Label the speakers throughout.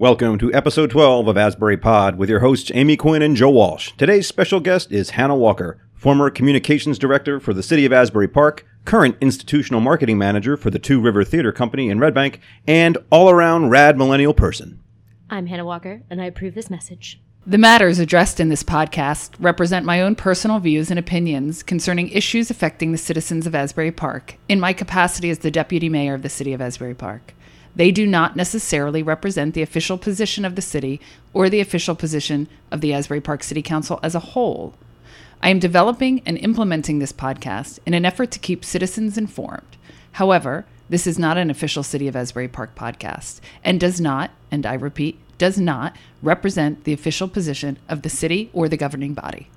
Speaker 1: Welcome to episode 12 of Asbury Pod with your hosts Amy Quinn and Joe Walsh. Today's special guest is Hannah Walker, former communications director for the City of Asbury Park, current institutional marketing manager for the Two River Theater Company in Red Bank, and all around rad millennial person.
Speaker 2: I'm Hannah Walker, and I approve this message.
Speaker 3: The matters addressed in this podcast represent my own personal views and opinions concerning issues affecting the citizens of Asbury Park in my capacity as the Deputy Mayor of the City of Asbury Park. They do not necessarily represent the official position of the city or the official position of the Asbury Park City Council as a whole. I am developing and implementing this podcast in an effort to keep citizens informed. However, this is not an official City of Asbury Park podcast and does not, and I repeat, does not represent the official position of the city or the governing body.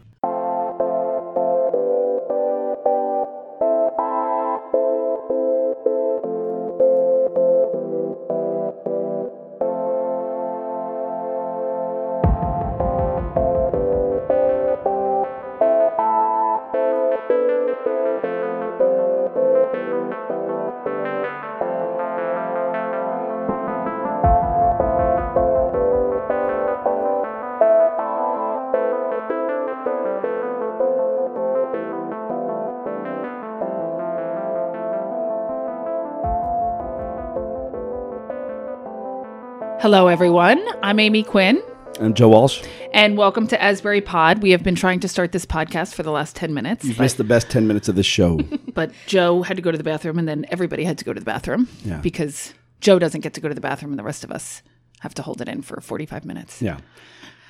Speaker 3: Everyone. I'm Amy Quinn,
Speaker 4: I'm Joe Walsh.
Speaker 3: and welcome to Asbury Pod. We have been trying to start this podcast for the last 10 minutes,
Speaker 4: You've missed the best 10 minutes of the show.
Speaker 3: but Joe had to go to the bathroom, and then everybody had to go to the bathroom
Speaker 4: Yeah.
Speaker 3: because Joe doesn't get to go to the bathroom, and the rest of us have to hold it in for 45 minutes.
Speaker 4: yeah.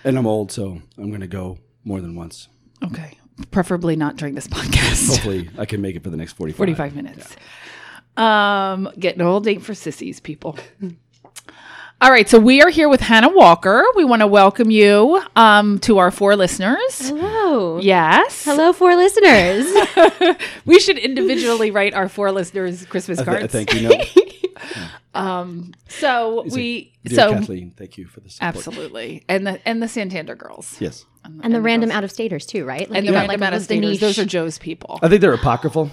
Speaker 4: And I'm old, so I'm going to go more than once.
Speaker 3: Okay. Preferably not during this podcast.
Speaker 4: Hopefully, I can make it for the next 45.
Speaker 3: 45 minutes. Um, getting old ain't for sissies, people. All right, so we are here with Hannah Walker. We want to welcome you um, to our four listeners.
Speaker 2: Hello.
Speaker 3: Yes.
Speaker 2: Hello, four listeners.
Speaker 3: We should individually write our four listeners Christmas
Speaker 4: I, th-
Speaker 3: cards.
Speaker 4: thank you. No,
Speaker 3: so we
Speaker 4: dear
Speaker 3: so
Speaker 4: Kathleen, thank you for the support.
Speaker 3: absolutely. And the and the Santander girls.
Speaker 4: Yes.
Speaker 2: and the random out of staters, too, right? Like
Speaker 3: And the
Speaker 2: got,
Speaker 3: random
Speaker 2: like,
Speaker 3: out of staters. Those are Joe's people.
Speaker 4: I think they're apocryphal.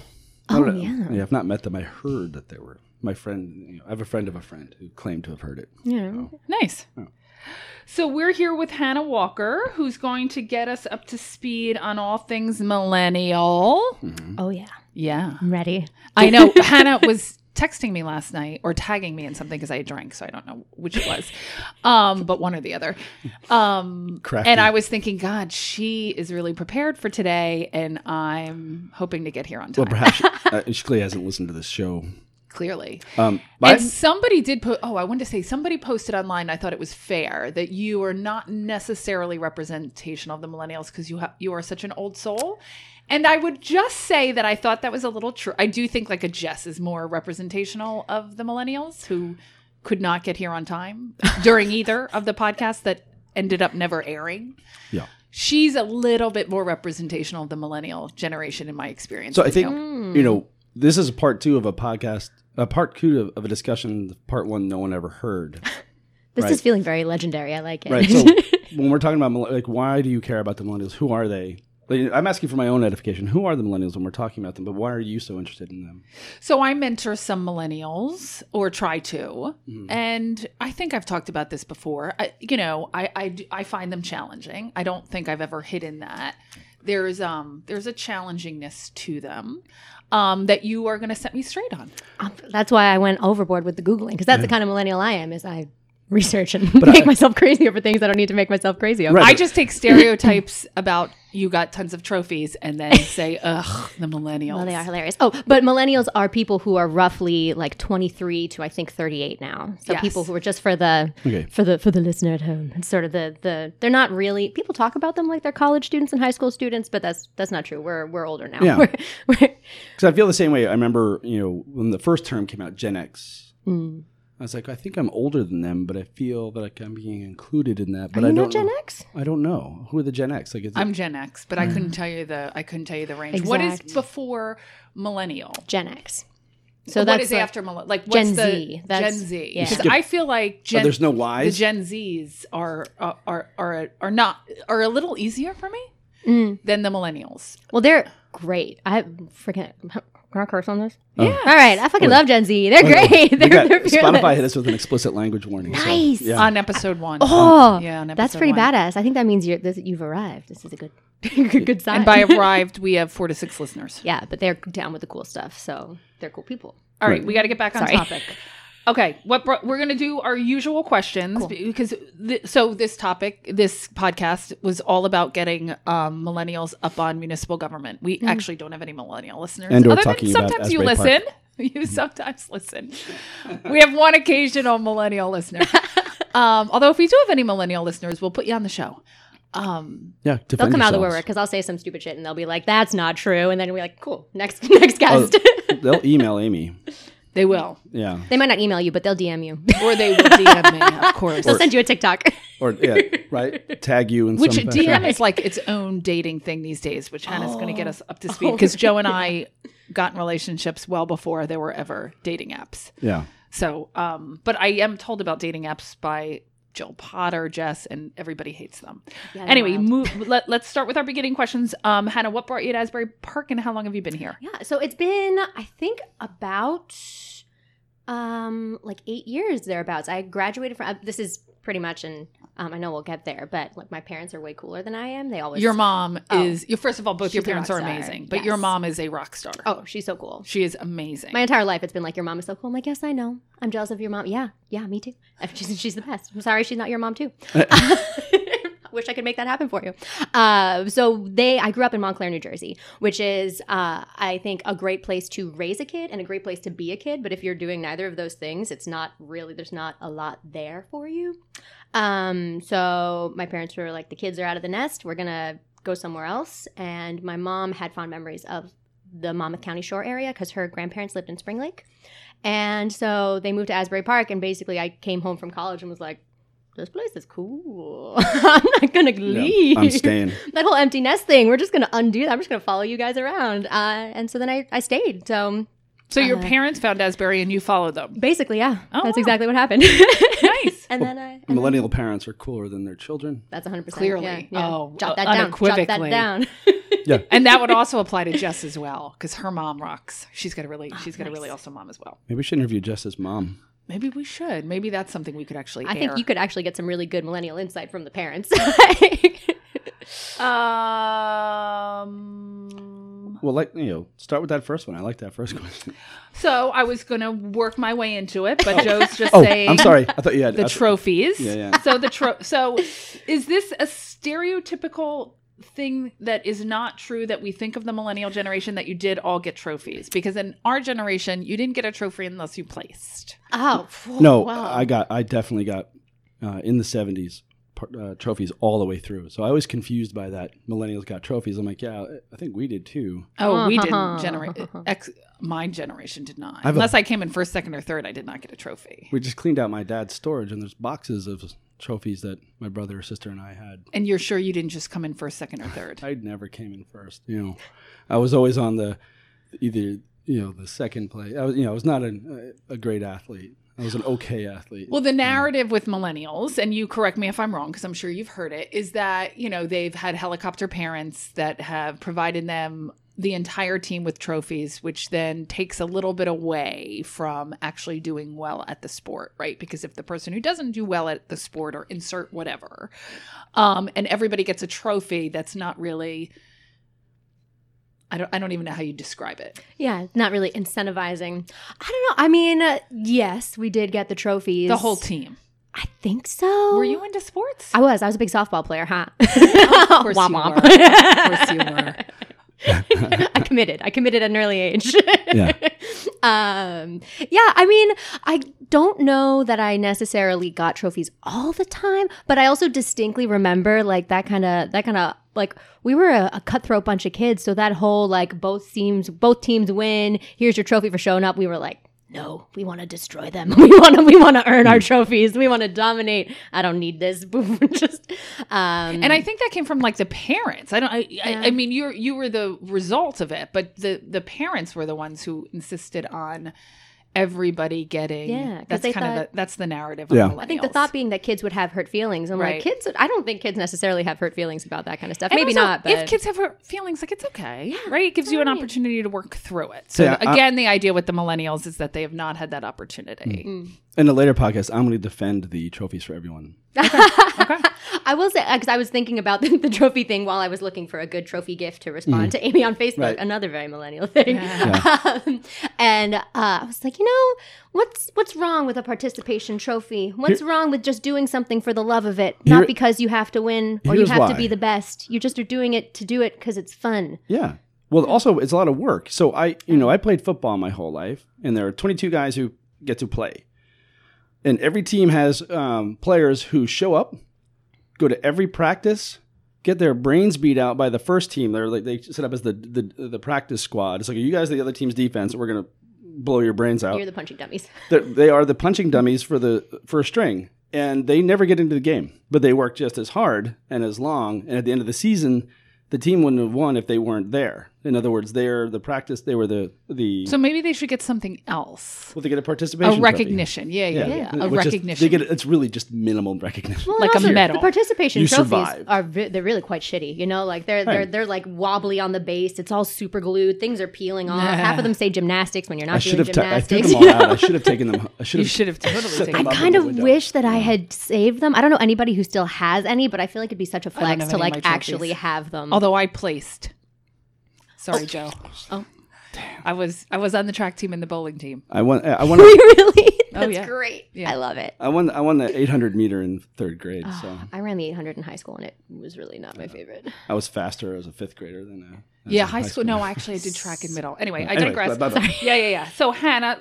Speaker 4: I
Speaker 2: Oh,
Speaker 4: don't
Speaker 2: yeah.
Speaker 4: Yeah, I've not met them. I heard that they were. My friend, you know, I have a friend of a friend who claimed to have heard it.
Speaker 2: Yeah.
Speaker 3: Nice.
Speaker 4: Oh.
Speaker 3: So we're here with Hannah Walker, who's going to get us up to speed on all things millennial.
Speaker 2: Oh, yeah.
Speaker 3: Yeah.
Speaker 2: I'm ready.
Speaker 3: I know Hannah was texting me last night or tagging me in something because I drank, so I don't know which it was. Um, but one or the other. Um and I was thinking, God, she is really prepared for today, and I'm hoping to get here on time.
Speaker 4: Well, perhaps she, uh, she clearly hasn't listened to this show.
Speaker 3: Clearly.
Speaker 4: Um,
Speaker 3: And somebody did put. Oh, I wanted to say somebody posted online. I thought it was fair that you are not necessarily representational of the millennials because you have you are such an old soul. And I would just say that I thought that was a little true. I do think like a Jess is more representational of the millennials who could not get here on time during either of the podcasts that ended up never airing.
Speaker 4: yeah.
Speaker 3: She's a little bit more representational of the millennial generation in my experience.
Speaker 4: So I think
Speaker 3: you.
Speaker 4: you know this is part two of a podcast, a part two of, of a discussion. Part one, no one ever heard.
Speaker 2: This
Speaker 4: Right.
Speaker 2: is feeling very legendary. I like it.
Speaker 4: Right. So when we're talking about like, why do you care about the millennials? Who are they? Like, I'm asking for my own edification. Who are the millennials when we're talking about them? But why are you so interested in them?
Speaker 3: So I mentor some millennials, or try to, mm-hmm. and I think I've talked about this before. I, you know, I, I I find them challenging. I don't think I've ever hidden that. There's um there's a challengingness to them um, that you are going to set me straight on.
Speaker 2: Um, That's why I went overboard with the Googling, because that's the kind of millennial I am, is I research and but make myself crazy over things I don't need to make myself crazy over.
Speaker 4: Right.
Speaker 3: I just take stereotypes about you got tons of trophies and then say, ugh, the millennials.
Speaker 2: Well, they are hilarious. Oh, but millennials are people who are roughly like 23 to I think 38 now. So
Speaker 3: Yes.
Speaker 2: people who are just for the
Speaker 4: Okay.
Speaker 2: for the for the listener at home. It's sort of the the they're not really people talk about them like they're college students and high school students, but that's that's not true. We're we're older now.
Speaker 4: Yeah.
Speaker 2: We're- we're-
Speaker 4: Because I feel the same way. I remember, you know, when the first term came out, Gen X.
Speaker 2: Mm.
Speaker 4: I was like, I think I'm older than them, but I feel that like I'm being included in that.
Speaker 2: Are
Speaker 4: But
Speaker 2: you
Speaker 4: I
Speaker 2: not
Speaker 4: don't
Speaker 2: Gen
Speaker 4: know.
Speaker 2: X?
Speaker 4: I don't know who are the Gen X. Like, is
Speaker 3: I'm Gen X, but I couldn't tell you the I couldn't tell you the range. What is before millennial?
Speaker 2: Gen X. So
Speaker 3: what
Speaker 2: that's
Speaker 3: is
Speaker 2: like-
Speaker 3: after millennial? Like what's
Speaker 2: Gen
Speaker 3: the
Speaker 2: Z.
Speaker 3: Gen
Speaker 2: That's-
Speaker 3: Z?
Speaker 2: yeah.
Speaker 3: Because
Speaker 4: Skip-
Speaker 3: I feel like Gen,
Speaker 4: oh, there's no
Speaker 3: the Gen Zs are are are are, are not are a little easier for me
Speaker 2: Mm.
Speaker 3: than the millennials.
Speaker 2: Well, they're great. I freaking Can I curse on this? Oh.
Speaker 3: Yeah.
Speaker 2: All right. I fucking love Gen Z. They're great. They're,
Speaker 4: got-
Speaker 2: they're fearless.
Speaker 4: Spotify hit us with an explicit language warning. so,
Speaker 2: Nice.
Speaker 4: yeah.
Speaker 3: On episode one.
Speaker 2: Oh,
Speaker 3: Yeah, on
Speaker 2: that's pretty
Speaker 3: one.
Speaker 2: badass. I think that means you're, this, you've arrived. This is a good, good, good sign.
Speaker 3: And by arrived, we have four to six listeners.
Speaker 2: yeah, but they're down with the cool stuff, so they're cool people.
Speaker 3: All right,
Speaker 4: Right.
Speaker 3: we got to get back on
Speaker 2: Sorry.
Speaker 3: topic. Okay, what bro- we're going to do our usual questions because th- so this topic, this podcast was all about getting um, millennials up on municipal government. We actually don't have any millennial listeners,
Speaker 4: And we're
Speaker 3: other than
Speaker 4: talking about
Speaker 3: sometimes you
Speaker 4: Asbury
Speaker 3: listen. You sometimes listen. We have one occasional millennial listener. Um, although if we do have any millennial listeners, we'll put you on the show. Um,
Speaker 4: Yeah,
Speaker 2: They'll
Speaker 4: defend
Speaker 2: come out of the woodwork because I'll say some stupid shit and they'll be like, "That's not true," and then we're like, "Cool, next, next
Speaker 4: Oh,
Speaker 2: guest."
Speaker 4: they'll email Amy.
Speaker 3: They will,
Speaker 4: Yeah.
Speaker 2: they might not email you, but they'll DM you.
Speaker 3: or they will DM me, of course.
Speaker 2: they'll send you a TikTok.
Speaker 4: Or yeah, right? Tag you in
Speaker 3: Which
Speaker 4: some
Speaker 3: DM is like its own dating thing these days, which Hannah's going to get us up to
Speaker 2: Oh.
Speaker 3: speed because Joe and I got in relationships well before there were ever dating apps.
Speaker 4: Yeah.
Speaker 3: So, um, but I am told about dating apps by Jill Potter, Jess, and everybody hates them.
Speaker 2: Yeah,
Speaker 3: anyway, move, let, let's start with our beginning questions. Um, Hannah, what brought you to Asbury Park and how long have you been here?
Speaker 2: Yeah, so it's been I think about um like eight years thereabouts. I graduated from. uh, This is pretty much, and um, I know we'll get there, but like my parents are way cooler than I am. They always
Speaker 3: Your mom
Speaker 2: Oh.
Speaker 3: is, first of all, both your parents are amazing, but your mom is a rock star.
Speaker 2: Oh, she's so cool.
Speaker 3: She is amazing.
Speaker 2: My entire life, it's been like your mom is so cool. I'm like, yes, I know. I'm jealous of your mom. Yeah, yeah, me too. She's, she's the best. I'm sorry, she's not your mom too. I wish I could make that happen for you. Uh, so they, I grew up in Montclair, New Jersey, which is, uh, I think, a great place to raise a kid and a great place to be a kid. But if you're doing neither of those things, it's not really. There's not a lot there for you. Um, so my parents were like, the kids are out of the nest. We're gonna go somewhere else. And my mom had fond memories of the Monmouth County Shore area because her grandparents lived in Spring Lake. And so they moved to Asbury Park, and basically I came home from college and was like, this place is cool. I'm not gonna
Speaker 4: Yeah,
Speaker 2: leave.
Speaker 4: I'm staying.
Speaker 2: that whole empty nest thing, we're just gonna undo that. I'm just gonna follow you guys around. Uh, and so then I, I stayed. So
Speaker 3: so your
Speaker 2: uh,
Speaker 3: parents found Asbury and you followed them.
Speaker 2: basically, yeah,
Speaker 3: Oh,
Speaker 2: that's
Speaker 3: wow.
Speaker 2: exactly what happened.
Speaker 3: Nice.
Speaker 2: and then I. and then-
Speaker 4: Millennial parents are cooler than their children.
Speaker 2: That's 100%
Speaker 3: Clearly.
Speaker 2: Yeah, yeah.
Speaker 3: Oh,
Speaker 2: jot
Speaker 3: uh,
Speaker 2: that down. Jot that
Speaker 3: unequivocally.
Speaker 2: down.
Speaker 3: And that would also apply to Jess as well, because her mom rocks. She's got a really, she's got a really awesome mom as well.
Speaker 4: Maybe we should interview Jess's mom.
Speaker 3: Maybe we should. Maybe that's something we could actually.
Speaker 2: I think you could actually get some really good millennial insight from the parents.
Speaker 3: Um.
Speaker 4: Well, like you know, start with that first one. I like that first question.
Speaker 3: So I was gonna work my way into it, but Joe's just
Speaker 4: Oh,
Speaker 3: saying.
Speaker 4: I'm sorry. I thought you had
Speaker 3: The
Speaker 4: I-
Speaker 3: trophies.
Speaker 4: Yeah, yeah.
Speaker 3: So the tro- So, is this a stereotypical thing that is not true that we think of the millennial generation that you did all get trophies? Because in our generation, you didn't get a trophy unless you placed.
Speaker 2: oh,
Speaker 4: No,
Speaker 2: wow.
Speaker 4: I got. I definitely got uh, in the '70s par- uh, trophies all the way through. So I was confused by that. Millennials got trophies. I'm like, yeah, I think we did too.
Speaker 3: Oh, we
Speaker 2: Uh-huh.
Speaker 3: didn't generate. Ex- my generation did not.
Speaker 4: have
Speaker 3: Unless I came in first, second, or third, I did not get a trophy.
Speaker 4: We just cleaned out my dad's storage, and there's boxes of trophies that my brother or sister and I had.
Speaker 3: And you're sure you didn't just come in first, second, or third?
Speaker 4: I never came in first. You know, I was always on the either you know the second place. I was you know I was not an, a great athlete. I was an okay athlete.
Speaker 3: Well, the narrative with millennials, and you correct me if I'm wrong, because I'm sure you've heard it, is that, you know, they've had helicopter parents that have provided them the entire team with trophies, which then takes a little bit away from actually doing well at the sport, right? Because if the person who doesn't do well at the sport or insert whatever, um, and everybody gets a trophy, that's not really. I don't, I don't even know how you describe it.
Speaker 2: Yeah, not really incentivizing. I don't know. I mean, uh, yes, we did get the trophies.
Speaker 3: The whole team.
Speaker 2: I think so.
Speaker 3: Were you into sports?
Speaker 2: I was. I was a big softball player, huh?
Speaker 3: of course you were. Of course you were.
Speaker 2: I committed. I committed at an early age.
Speaker 4: Yeah.
Speaker 2: um, yeah, I mean, I don't know that I necessarily got trophies all the time, but I also distinctly remember like that kind of that kind of like we were a, a cutthroat bunch of kids, so that whole like both teams both teams win. Here's your trophy for showing up. We were like. No, we want to destroy them. We want to. We want to earn our trophies. We want to dominate. I don't need this. Just, um,
Speaker 3: and I think that came from like the parents. I don't. I, I, I mean, you you were the result of it, but the the parents were the ones who insisted on everybody getting.
Speaker 2: yeah
Speaker 3: that's
Speaker 2: they
Speaker 3: kind of the, that's the narrative.
Speaker 4: Yeah.
Speaker 3: Of
Speaker 2: I think the thought being that kids would have hurt feelings. I'm
Speaker 3: Right.
Speaker 2: like, kids, I don't think kids necessarily have hurt feelings about that kind of stuff.
Speaker 3: And
Speaker 2: Maybe
Speaker 3: also,
Speaker 2: not, but
Speaker 3: if kids have hurt feelings, like it's okay, right? It gives you an
Speaker 2: right.
Speaker 3: opportunity to work through it. So
Speaker 4: Yeah, I-
Speaker 3: again, the idea with the millennials is that they have not had that opportunity.
Speaker 2: Mm.
Speaker 4: In a later podcast, I'm going to defend the trophies for everyone.
Speaker 3: Okay.
Speaker 2: I will say because I was thinking about the, the trophy thing while I was looking for a good trophy gift to respond to Amy on Facebook.
Speaker 4: Right.
Speaker 2: Another very millennial thing.
Speaker 3: Yeah.
Speaker 2: Um, and uh, I was like, you know, what's what's wrong with a participation trophy? What's wrong with just doing something for the love of it,
Speaker 4: Here-
Speaker 2: not because you have to win or you
Speaker 4: Here's
Speaker 2: have to be the best. You just are doing it to do it because it's fun.
Speaker 4: Yeah. Well, also it's a lot of work. So I, you know, I played football my whole life, and there are 22 guys who get to play, and every team has um, players who show up, go to every practice, get their brains beat out by the first team. They're like they set up as the the, the practice squad. It's like you guys are the other team's defense. We're gonna blow your brains out.
Speaker 2: You're the punching dummies.
Speaker 4: They're, they are the punching dummies for the first string, and they never get into the game, but they work just as hard and as long. And at the end of the season, the team wouldn't have won if they weren't there. In other words, they're the practice. They were the the.
Speaker 3: So maybe they should get something else.
Speaker 4: well, they get a participation.
Speaker 3: A
Speaker 4: trophy.
Speaker 3: recognition. Yeah, yeah, yeah.
Speaker 2: Yeah.
Speaker 3: A
Speaker 4: Which is-
Speaker 3: recognition.
Speaker 4: they get it's really just minimal recognition.
Speaker 2: Well,
Speaker 3: Like a medal.
Speaker 2: The participation
Speaker 4: You
Speaker 2: trophies
Speaker 4: survived.
Speaker 2: are ve- they're really quite shitty. You know, like they're they're they're like wobbly on the base. It's all super glued. Things are peeling off. Half of them say gymnastics when you're not
Speaker 4: I should
Speaker 2: doing
Speaker 4: have. Ta- I threw
Speaker 2: gymnastics.
Speaker 4: them all out. I should have taken them. I should
Speaker 3: you
Speaker 4: have.
Speaker 3: should have totally taken
Speaker 4: them
Speaker 3: them.
Speaker 2: I kind of
Speaker 4: the
Speaker 2: wish that I had saved them. I don't know anybody who still has any, but I feel like it'd be such a flex to like actually have them.
Speaker 3: Although I placed. Sorry, Joe.
Speaker 2: Oh.
Speaker 3: I was I was on the track team and the bowling team.
Speaker 4: I won. Eh, I won.
Speaker 2: really, oh, that's
Speaker 3: Oh, yeah.
Speaker 2: great.
Speaker 3: Yeah.
Speaker 2: I love it.
Speaker 4: I won. I won the 800 meter in third grade. Ah, so
Speaker 2: I ran the 800 in high school, and it was really not my favorite.
Speaker 4: I was faster as a fifth grader than. As
Speaker 3: Yeah,
Speaker 4: a
Speaker 3: high school. No, actually, I did track in middle. Anyway, I
Speaker 4: Anyway,
Speaker 3: digress.
Speaker 4: bye- bye-bye.
Speaker 3: Yeah, yeah, yeah. So, Hannah,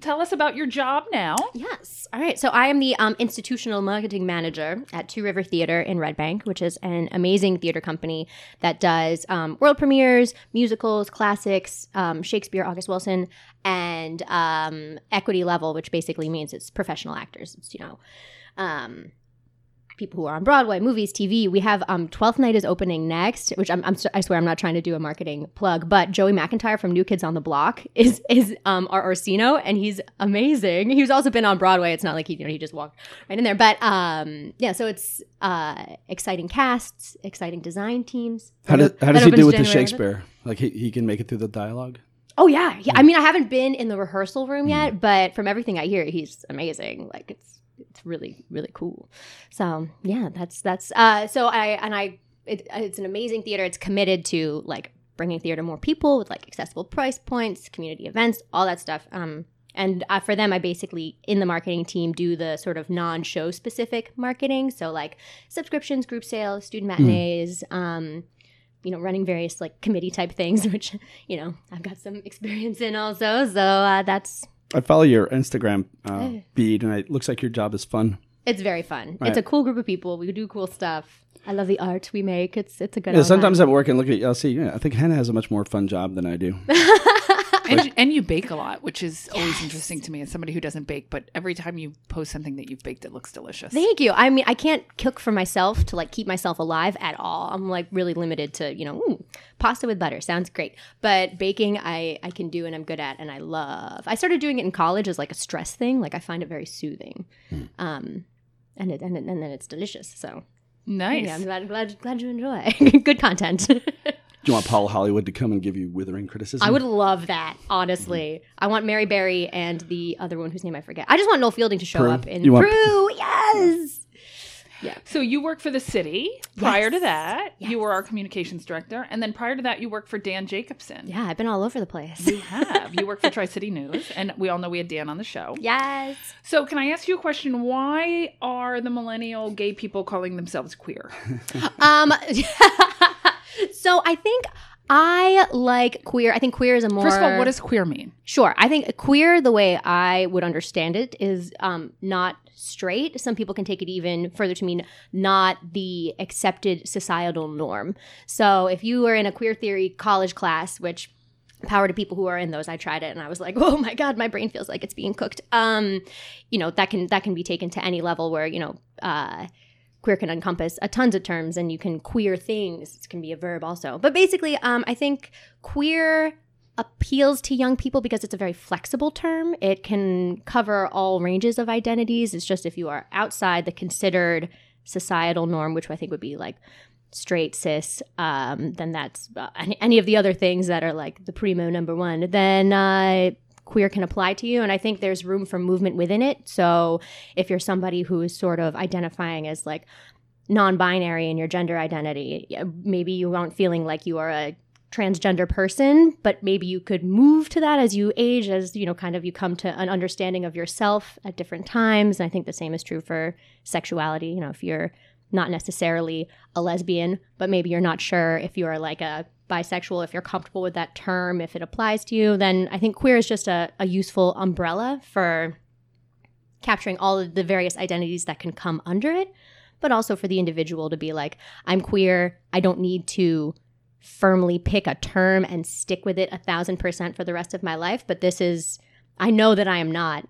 Speaker 3: tell us about your job now.
Speaker 2: Yes. All right. So I am the um, institutional marketing manager at Two River Theater in Red Bank, which is an amazing theater company that does um, world premieres, musicals, classics, um, Shakespeare, August Wilson, and um, equity level, which basically means it's professional actors. It's you know. People who are on Broadway, movies, TV. We have um, Twelfth Night is opening next, which I'm, I'm I swear I'm not trying to do a marketing plug, but Joey McIntyre from New Kids on the Block is is um, our Orsino, and he's amazing. He's also been on Broadway. It's not like he you know he just walked right in there, but um, yeah. So it's uh, exciting casts, exciting design teams.
Speaker 4: How does, how does he do with the
Speaker 2: January 11th.
Speaker 4: Shakespeare? Like he, he can make it through the dialogue?
Speaker 2: Oh yeah, yeah. I mean, I haven't been in the rehearsal room
Speaker 4: Hmm.
Speaker 2: yet, but from everything I hear, he's amazing. Like it's it's really really cool. So yeah, that's that's uh. So I and I it, it's an amazing theater. It's committed to like bringing theater to more people with like accessible price points, community events, all that stuff. Um. And uh, for them, I basically in the marketing team do the sort of non-show specific marketing. So like subscriptions, group sales, student matinees, um, you know, running various like committee type things, which you know I've got some experience in also. So uh, that's
Speaker 4: I follow your Instagram uh, feed, and it looks like your job is fun.
Speaker 2: it's very fun.
Speaker 4: Right.
Speaker 2: It's a cool group of people. We do cool stuff. I love the art we make. It's it's a good.
Speaker 4: Yeah, sometimes
Speaker 2: time.
Speaker 4: at work and look at I'll see. Yeah, I think Hannah has a much more fun job than I do.
Speaker 3: And, and you bake a lot, which is always interesting to me as somebody who doesn't bake. But every time you post something that you've baked, it looks delicious.
Speaker 2: Thank you. I mean, I can't cook for myself to like keep myself alive at all. I'm like really limited to you know ooh, pasta with butter sounds great, but baking I I can do and I'm good at and I love. I started doing it in college as like a stress thing. Like I find it very soothing, um, and it, and it, and then it's delicious. So
Speaker 3: nice.
Speaker 2: yeah, I'm glad glad glad you enjoy. good content.
Speaker 4: Do you want Paul Hollywood to come and give you withering criticism?
Speaker 2: I would love that, honestly. I want Mary Berry and the other one whose name I forget. I just want Noel Fielding to show
Speaker 4: Prue?
Speaker 2: up in
Speaker 4: You want-
Speaker 2: Prue. Yes. Yeah.
Speaker 3: So you work for the city. Prior to that,
Speaker 2: Yes.
Speaker 3: you were our communications director, and then prior to that, you worked for Dan Jacobson.
Speaker 2: Yeah, I've been all over the place.
Speaker 3: You have. You worked for Tri City News, and we all know we had Dan on the show.
Speaker 2: yes.
Speaker 3: So, can I ask you a question? Why are the millennial gay people calling themselves queer?
Speaker 2: Um. so I think I like queer. I think queer is a more.
Speaker 3: First of all, what does queer mean?
Speaker 2: Sure. I think queer, the way I would understand it, is um, not straight. Some people can take it even further to mean not the accepted societal norm. So if you were in a queer theory college class, which power to people who are in those i tried it and i was like oh my god my brain feels like it's being cooked um you know that can that can be taken to any level where you know uh queer can encompass a tons of terms and you can queer things it can be a verb also but basically um i think queer appeals to young people because it's a very flexible term. It can cover all ranges of identities. It's just if you are outside the considered societal norm, which I think would be like straight cis, um, then that's uh, any, of the other things that are like the primo number one. Then uh, queer can apply to you, and I think there's room for movement within it. So if you're somebody who is sort of identifying as like non-binary in your gender identity, maybe you aren't feeling like you are a transgender person, but maybe you could move to that as you age, as you know, kind of you come to an understanding of yourself at different times. And I think the same is true for sexuality. You know, if you're not necessarily a lesbian, but maybe you're not sure if you're like a bisexual, if you're comfortable with that term, if it applies to you, then I think queer is just a, a useful umbrella for capturing all of the various identities that can come under it, but also for the individual to be like, I'm queer. I don't need to firmly pick a term and stick with it a thousand percent for the rest of my life. But this is, I know that I am not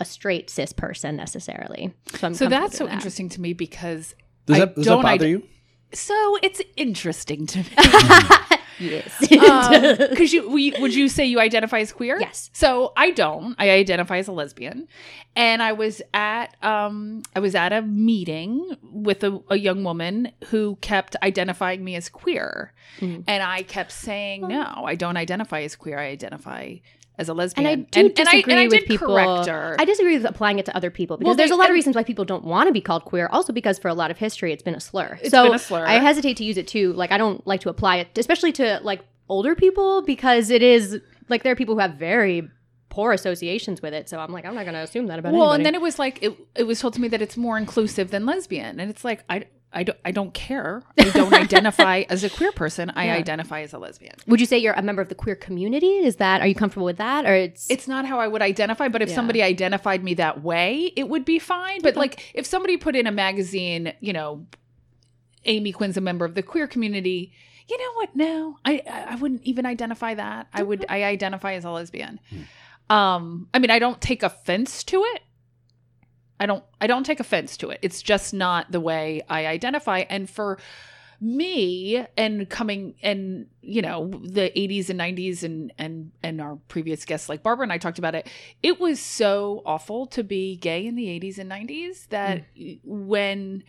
Speaker 2: a straight cis person necessarily. So, I'm
Speaker 3: So that's so
Speaker 2: that.
Speaker 3: interesting to me because
Speaker 4: Does
Speaker 3: I
Speaker 4: that, does
Speaker 3: don't
Speaker 4: bother
Speaker 3: ide-
Speaker 4: you?
Speaker 3: So it's interesting to me.
Speaker 2: Yes.
Speaker 3: Because you, we, would you say you identify as queer?
Speaker 2: Yes.
Speaker 3: So I don't. I identify as a lesbian, and I was at um I was at a meeting with a, a young woman who kept identifying me as queer,
Speaker 2: Mm.
Speaker 3: and I kept saying no, I don't identify as queer. I identify as a lesbian.
Speaker 2: And I do
Speaker 3: and,
Speaker 2: disagree
Speaker 3: and I, and I
Speaker 2: with people. I disagree with applying it to other people because
Speaker 3: Well,
Speaker 2: there's
Speaker 3: they-
Speaker 2: a lot of reasons why people don't want to be called queer. Also, because for a lot of history, it's been a slur.
Speaker 3: It's
Speaker 2: so
Speaker 3: been a slur.
Speaker 2: I hesitate to use it too. Like I don't like to apply it, especially to like older people, because it is like there are people who have very poor associations with it. So I'm like, I'm not going to assume that about
Speaker 3: well,
Speaker 2: anybody.
Speaker 3: and then it was like it, it was told to me that it's more inclusive than lesbian, and it's like I. I don't, I don't care. I don't identify as a queer person. I
Speaker 2: Yeah.
Speaker 3: identify as a lesbian.
Speaker 2: Would you say you're a member of the queer community? Is that are you comfortable with that, or it's
Speaker 3: it's not how I would identify, but if
Speaker 2: Yeah.
Speaker 3: somebody identified me that way, it would be fine. But like if somebody put in a magazine, you know, Amy Quinn's a member of the queer community, you know what? No, I I I wouldn't even identify that. I would I identify as a lesbian. Um, I mean, I don't take offense to it. I don't I don't take offense to it. It's just not the way I identify. And for me and coming and you know the 80s and 90s and and and our previous guests like Barbara and I talked about it it was so awful to be gay in the 80s and 90s that mm. when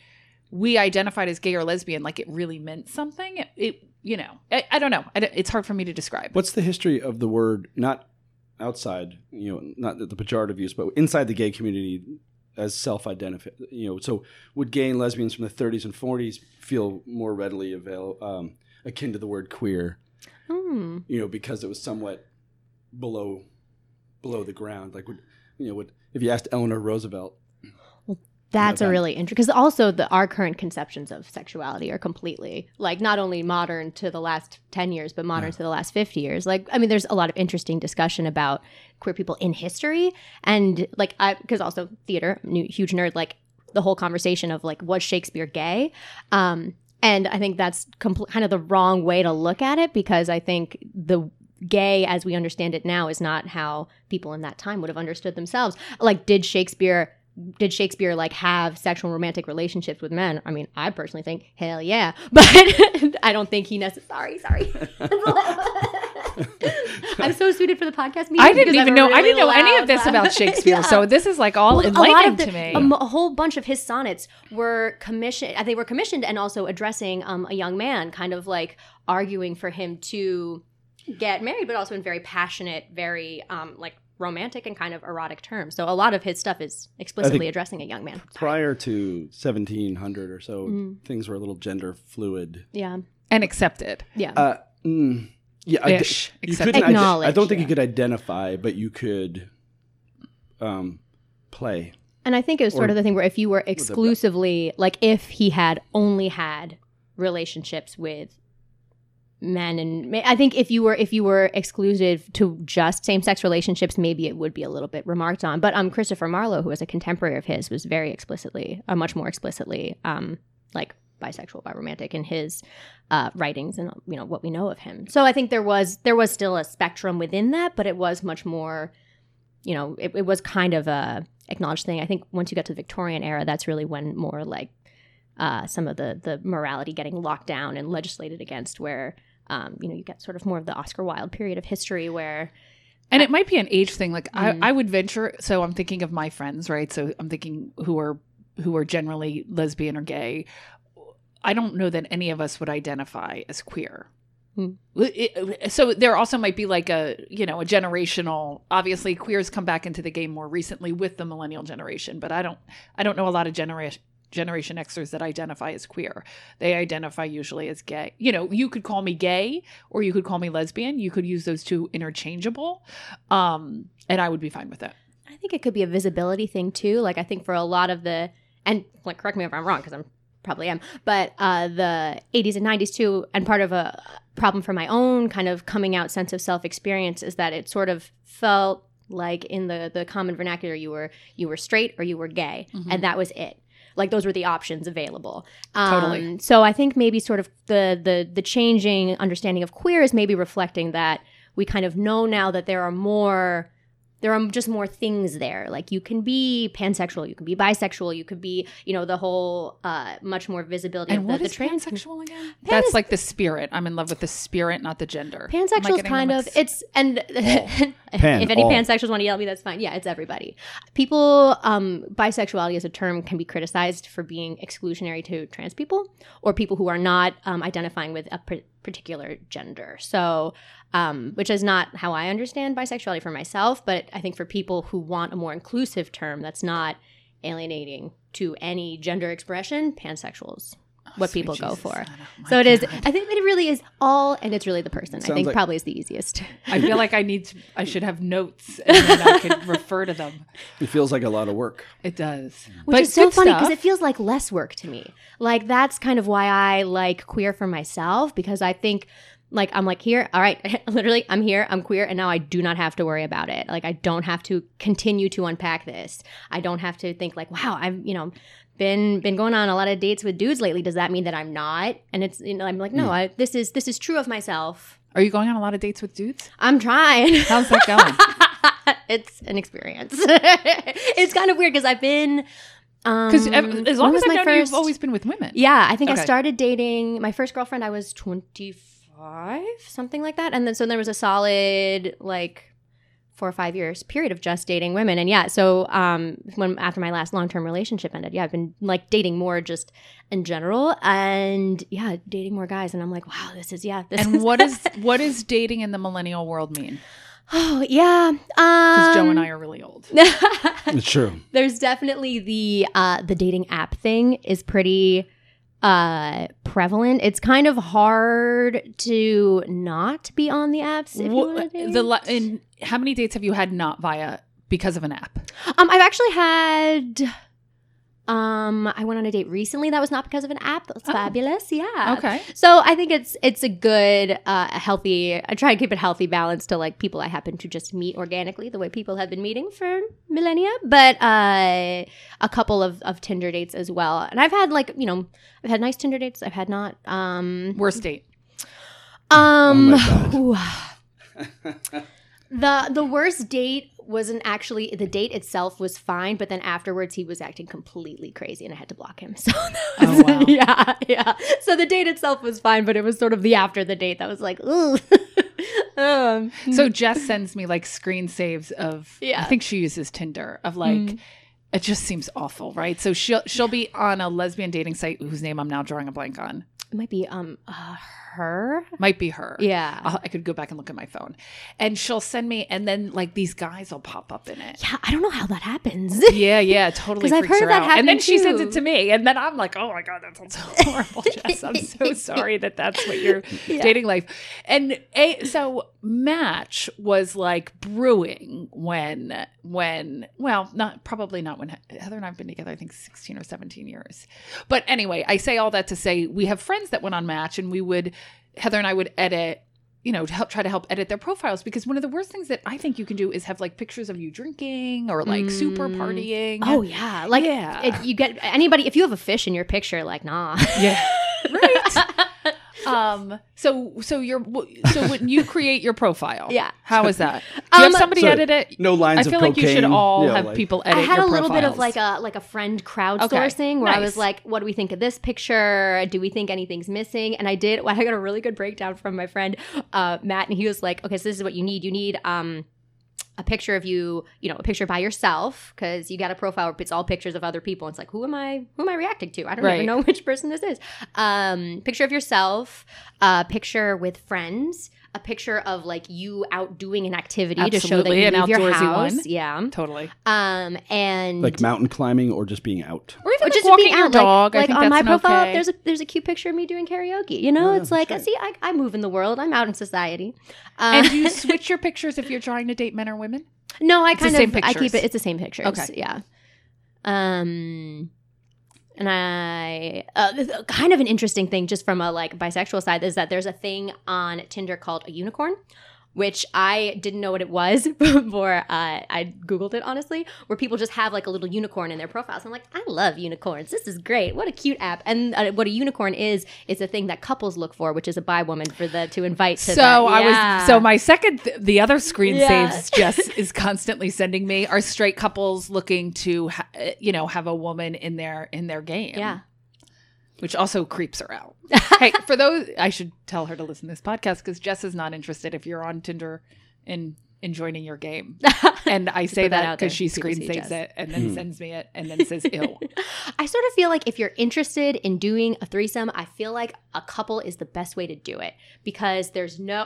Speaker 3: we identified as gay or lesbian like it really meant something it, it you know I, I don't know I it's hard for me to describe
Speaker 4: What's the history of the word not outside, you know, not the pejorative use, but inside the gay community as self-identify, you know, so would gay and lesbians from the 30s and 40s feel more readily avail um, akin to the word queer,
Speaker 2: Hmm.
Speaker 4: you know, because it was somewhat below below the ground, like would you know, would if you asked Eleanor Roosevelt,
Speaker 2: That's a really interesting because also the our current conceptions of sexuality are completely like not only modern to the last ten years, but modern
Speaker 4: Yeah.
Speaker 2: to the last fifty years. Like, I mean, there's a lot of interesting discussion about queer people in history, and like, I because also theater, new, huge nerd. Like the whole conversation of like, was Shakespeare gay? Um, and I think that's compl- kind of the wrong way to look at it because I think the gay as we understand it now is not how people in that time would have understood themselves. Like, did Shakespeare did Shakespeare like have sexual romantic relationships with men? I mean, I personally think hell yeah, but I don't think he necessarily. Sorry, sorry. I'm so suited for the podcast. Meeting
Speaker 3: I didn't even know I didn't know any of this about Shakespeare
Speaker 2: Yeah.
Speaker 3: so this is like all
Speaker 2: Well,
Speaker 3: enlightening
Speaker 2: the-
Speaker 3: to me
Speaker 2: a whole bunch of his sonnets were commissioned. uh, They were commissioned and also addressing um, a young man, kind of like arguing for him to get married, but also in very passionate, very um, like romantic and kind of erotic terms. So a lot of his stuff is explicitly addressing a young man. Sorry.
Speaker 4: prior to 1700 or so,
Speaker 2: Mhm.
Speaker 4: things were a little gender fluid.
Speaker 2: Yeah,
Speaker 3: and accepted
Speaker 2: yeah.
Speaker 4: Uh, mm, yeah, I d-
Speaker 3: ish
Speaker 4: you
Speaker 3: accepted.
Speaker 4: couldn't. ide- I don't think
Speaker 2: yeah.
Speaker 4: you could identify, but you could um, play.
Speaker 2: And I think it was sort
Speaker 4: Or-
Speaker 2: of the thing where if you were exclusively, like, if he had only had relationships with men and I think if you were if you were exclusive to just same sex relationships, maybe it would be a little bit remarked on. But um, Christopher Marlowe, who was a contemporary of his, was very explicitly, uh, much more explicitly, um, like bisexual, biromantic in his uh, writings and you know what we know of him. So I think there was there was still a spectrum within that, but it was much more you know, it, it was kind of a acknowledged thing. I think once you get to the Victorian era, that's really when more like uh, some of the the morality getting locked down and legislated against, where um, you know, you get sort of more of the Oscar Wilde period of history where
Speaker 3: And it might be an age thing. Like
Speaker 2: Mm.
Speaker 3: I, I would venture. So I'm thinking of my friends, right? So I'm thinking who are who are generally lesbian or gay. I don't know that any of us would identify as queer.
Speaker 2: Hmm.
Speaker 3: It- so there also might be like a you know a generational. Obviously, queers come back into the game more recently with the millennial generation, but I don't I don't know a lot of generation Generation Xers that identify as queer. They identify usually as gay. You know, you could call me gay or you could call me lesbian. You could use those two interchangeable. Um, and I would be fine with it.
Speaker 2: I think it could be a visibility thing too. Like I think for a lot of the and like correct me if I'm wrong because I'm probably am, but uh, the 80s and 90s too, and part of a problem for my own kind of coming out sense of self experience is that it sort of felt like in the the common vernacular you were you were straight or you were gay, and that was it. Like those were the options available. Um,
Speaker 3: Totally.
Speaker 2: So I think maybe sort of the the the changing understanding of queer is maybe reflecting that we kind of know now that there are more there are just more things there. Like you can be pansexual, you can be bisexual, you could be, you know, the whole uh much more visibility
Speaker 3: And
Speaker 2: of the,
Speaker 3: what
Speaker 2: the
Speaker 3: is
Speaker 2: trans
Speaker 3: pansexual again?
Speaker 2: Pan
Speaker 3: That's
Speaker 2: is-
Speaker 3: like the spirit. I'm in love with the spirit, not the gender.
Speaker 2: Pansexual is kind of
Speaker 3: mixed?
Speaker 2: it's and
Speaker 4: Pan,
Speaker 2: if any
Speaker 4: all.
Speaker 2: pansexuals want to yell at me, that's fine. Yeah, it's everybody. People, um, bisexuality as a term can be criticized for being exclusionary to trans people or people who are not um, identifying with a pr- particular gender. So, um, which is not how I understand bisexuality for myself, but I think for people who want a more inclusive term that's not alienating to any gender expression, pansexuals. What
Speaker 3: Sweet
Speaker 2: people go for.
Speaker 3: Anna.
Speaker 2: So it is.
Speaker 3: God.
Speaker 2: I think that it really is all, and it's really the person. I think
Speaker 4: like-
Speaker 2: probably is the easiest.
Speaker 3: I feel like I need to. I should have notes, and then I could refer to them.
Speaker 4: It feels like a lot of work.
Speaker 3: It does,
Speaker 2: Which
Speaker 3: but
Speaker 2: is so funny because it feels like less work to me. Like that's kind of why I like queer for myself because I think like I'm like here, all right, literally I'm here, I'm queer and now I do not have to worry about it. Like I don't have to continue to unpack this. I don't have to think like, wow, I'm you know, been been going on a lot of dates with dudes lately. Does that mean that I'm not? And it's you know, I'm like, no, I, this is this is true of myself.
Speaker 3: Are you going on a lot of dates with dudes?
Speaker 2: I'm trying.
Speaker 3: How's that going?
Speaker 2: it's an experience. it's kind of weird because I've been um,
Speaker 3: Because as long as I've
Speaker 2: my
Speaker 3: known you, you've always been with women.
Speaker 2: Yeah, I think
Speaker 3: Okay.
Speaker 2: I started dating my first girlfriend. I was twenty five, something like that, and then so there was a solid like four or five years period of just dating women. And yeah, so um, when after my last long term relationship ended, yeah, I've been like dating more just in general, and yeah, dating more guys. And I'm like, wow, this is yeah, this is
Speaker 3: And
Speaker 2: is
Speaker 3: what is what does dating in the millennial world mean?
Speaker 2: oh yeah,
Speaker 3: Because Joe
Speaker 2: um,
Speaker 3: and I are really old.
Speaker 4: It's true.
Speaker 2: there's definitely the uh the dating app thing is pretty uh prevalent it's kind of hard to not be on the apps if you want to
Speaker 3: the la- and how many dates have you had not via because of an app?
Speaker 2: um i've actually had um i went on a date recently that was not because of an app that's
Speaker 3: Oh.
Speaker 2: fabulous yeah
Speaker 3: Okay.
Speaker 2: so i think it's it's a good uh a healthy i try to keep it healthy balance to like people i happen to just meet organically the way people have been meeting for millennia but uh a couple of of tinder dates as well and i've had like you know i've had nice tinder dates i've had not um
Speaker 3: Worst date.
Speaker 2: um
Speaker 4: Oh my
Speaker 2: ooh. the the worst date wasn't actually the date itself was fine but then afterwards he was acting completely crazy and i had to block him so that
Speaker 3: Oh, wow.
Speaker 2: yeah yeah so the date itself was fine but it was sort of the after the date that was like ooh um,
Speaker 3: So Jess sends me like screen saves of
Speaker 2: Yeah.
Speaker 3: I think she uses Tinder of like
Speaker 2: Mm.
Speaker 3: it just seems awful, right? So she'll she'll be on a lesbian dating site whose name I'm now drawing a blank on.
Speaker 2: it might be um uh, her
Speaker 3: Might be her.
Speaker 2: yeah
Speaker 3: I'll, I could go back and look at my phone. And she'll send me and then like these guys will pop up in it.
Speaker 2: yeah i don't know how that happens
Speaker 3: Yeah, yeah, totally.
Speaker 2: 'Cause I've heard that
Speaker 3: out. And then
Speaker 2: happen
Speaker 3: she sends it to me, and then I'm like, "Oh my god, that sounds so horrible, Jess. I'm so sorry that that's what your
Speaker 2: Yeah.
Speaker 3: dating life." And a, so Match was like brewing when when well, not probably not when Heather and I've been together. I think 16 or 17 years. But anyway, I say all that to say we have friends that went on Match, and we would Heather and I would edit you know, to help try to help edit their profiles because one of the worst things that I think you can do is have like pictures of you drinking or like super
Speaker 2: Mm.
Speaker 3: partying.
Speaker 2: oh yeah like
Speaker 3: Yeah.
Speaker 2: if you get anybody if you have a fish in your picture like nah
Speaker 3: yeah. right. Um. So so you're so when you create your profile,
Speaker 2: Yeah.
Speaker 3: How is that? Do you
Speaker 2: Um,
Speaker 3: have somebody
Speaker 4: So,
Speaker 3: edit it?
Speaker 4: No lines
Speaker 3: I
Speaker 4: of
Speaker 3: feel like you should all
Speaker 4: you know,
Speaker 3: have
Speaker 4: like-
Speaker 3: people edit.
Speaker 2: I had
Speaker 3: your
Speaker 2: a little bit of like a like a friend crowdsourcing where I was like, "What do we think of this picture? Do we think anything's missing?" And I did. I got a really good breakdown from my friend uh, Matt, and he was like, "Okay, so this is what you need. You need um." A picture of you, you know, a picture by yourself, because you got a profile where it's all pictures of other people. It's like, who am I? Who am I reacting to? I don't
Speaker 3: Right.
Speaker 2: even know which person this is. Um, picture of yourself, a picture with friends, a picture of like you out doing an activity to show that
Speaker 3: Absolutely,
Speaker 2: you
Speaker 3: an
Speaker 2: leave your house.
Speaker 3: one.
Speaker 2: Yeah.
Speaker 3: totally.
Speaker 2: Um, and
Speaker 4: like mountain climbing or just being out.
Speaker 3: Or even
Speaker 2: or
Speaker 3: like
Speaker 2: just
Speaker 3: walking
Speaker 2: being
Speaker 3: your
Speaker 2: out,
Speaker 3: dog.
Speaker 2: Like,
Speaker 3: I think
Speaker 2: like on
Speaker 3: that's
Speaker 2: my profile,
Speaker 3: okay.
Speaker 2: there's a there's a cute picture of me doing karaoke. You know,
Speaker 4: Yeah,
Speaker 2: it's like
Speaker 4: that's
Speaker 2: see, I, I move in the world. I'm out in society. Uh,
Speaker 3: and do you switch your pictures if you're trying to date men or women?
Speaker 2: no, I
Speaker 3: It's the
Speaker 2: kind
Speaker 3: same
Speaker 2: of I keep it. It's the same pictures.
Speaker 3: Okay.
Speaker 2: Yeah. Um. And I, uh, kind of an interesting thing, just from a like bisexual side, is that there's a thing on Tinder called a unicorn, which I didn't know what it was before uh, I googled it. Honestly, where people just have like a little unicorn in their profiles. I'm like, I love unicorns. This is great. What a cute app. And uh, what a unicorn is is a thing that couples look for, which is a bi woman for the to invite to.
Speaker 3: So
Speaker 2: the,
Speaker 3: I was so my second th- the other screen
Speaker 2: Yeah.
Speaker 3: saves Jess is constantly sending me are straight couples looking to ha- uh, you know have a woman in their in their game.
Speaker 2: yeah.
Speaker 3: Which also creeps her out. hey, for those I should tell her to listen to this podcast because Jess is not interested if you're on Tinder in in joining your game. And I say
Speaker 2: that
Speaker 3: that
Speaker 2: out there.
Speaker 3: because she
Speaker 2: People
Speaker 3: screen saves it and then hmm. sends me it and then says ew.
Speaker 2: I sort of feel like if you're interested in doing a threesome, I feel like a couple is the best way to do it because there's no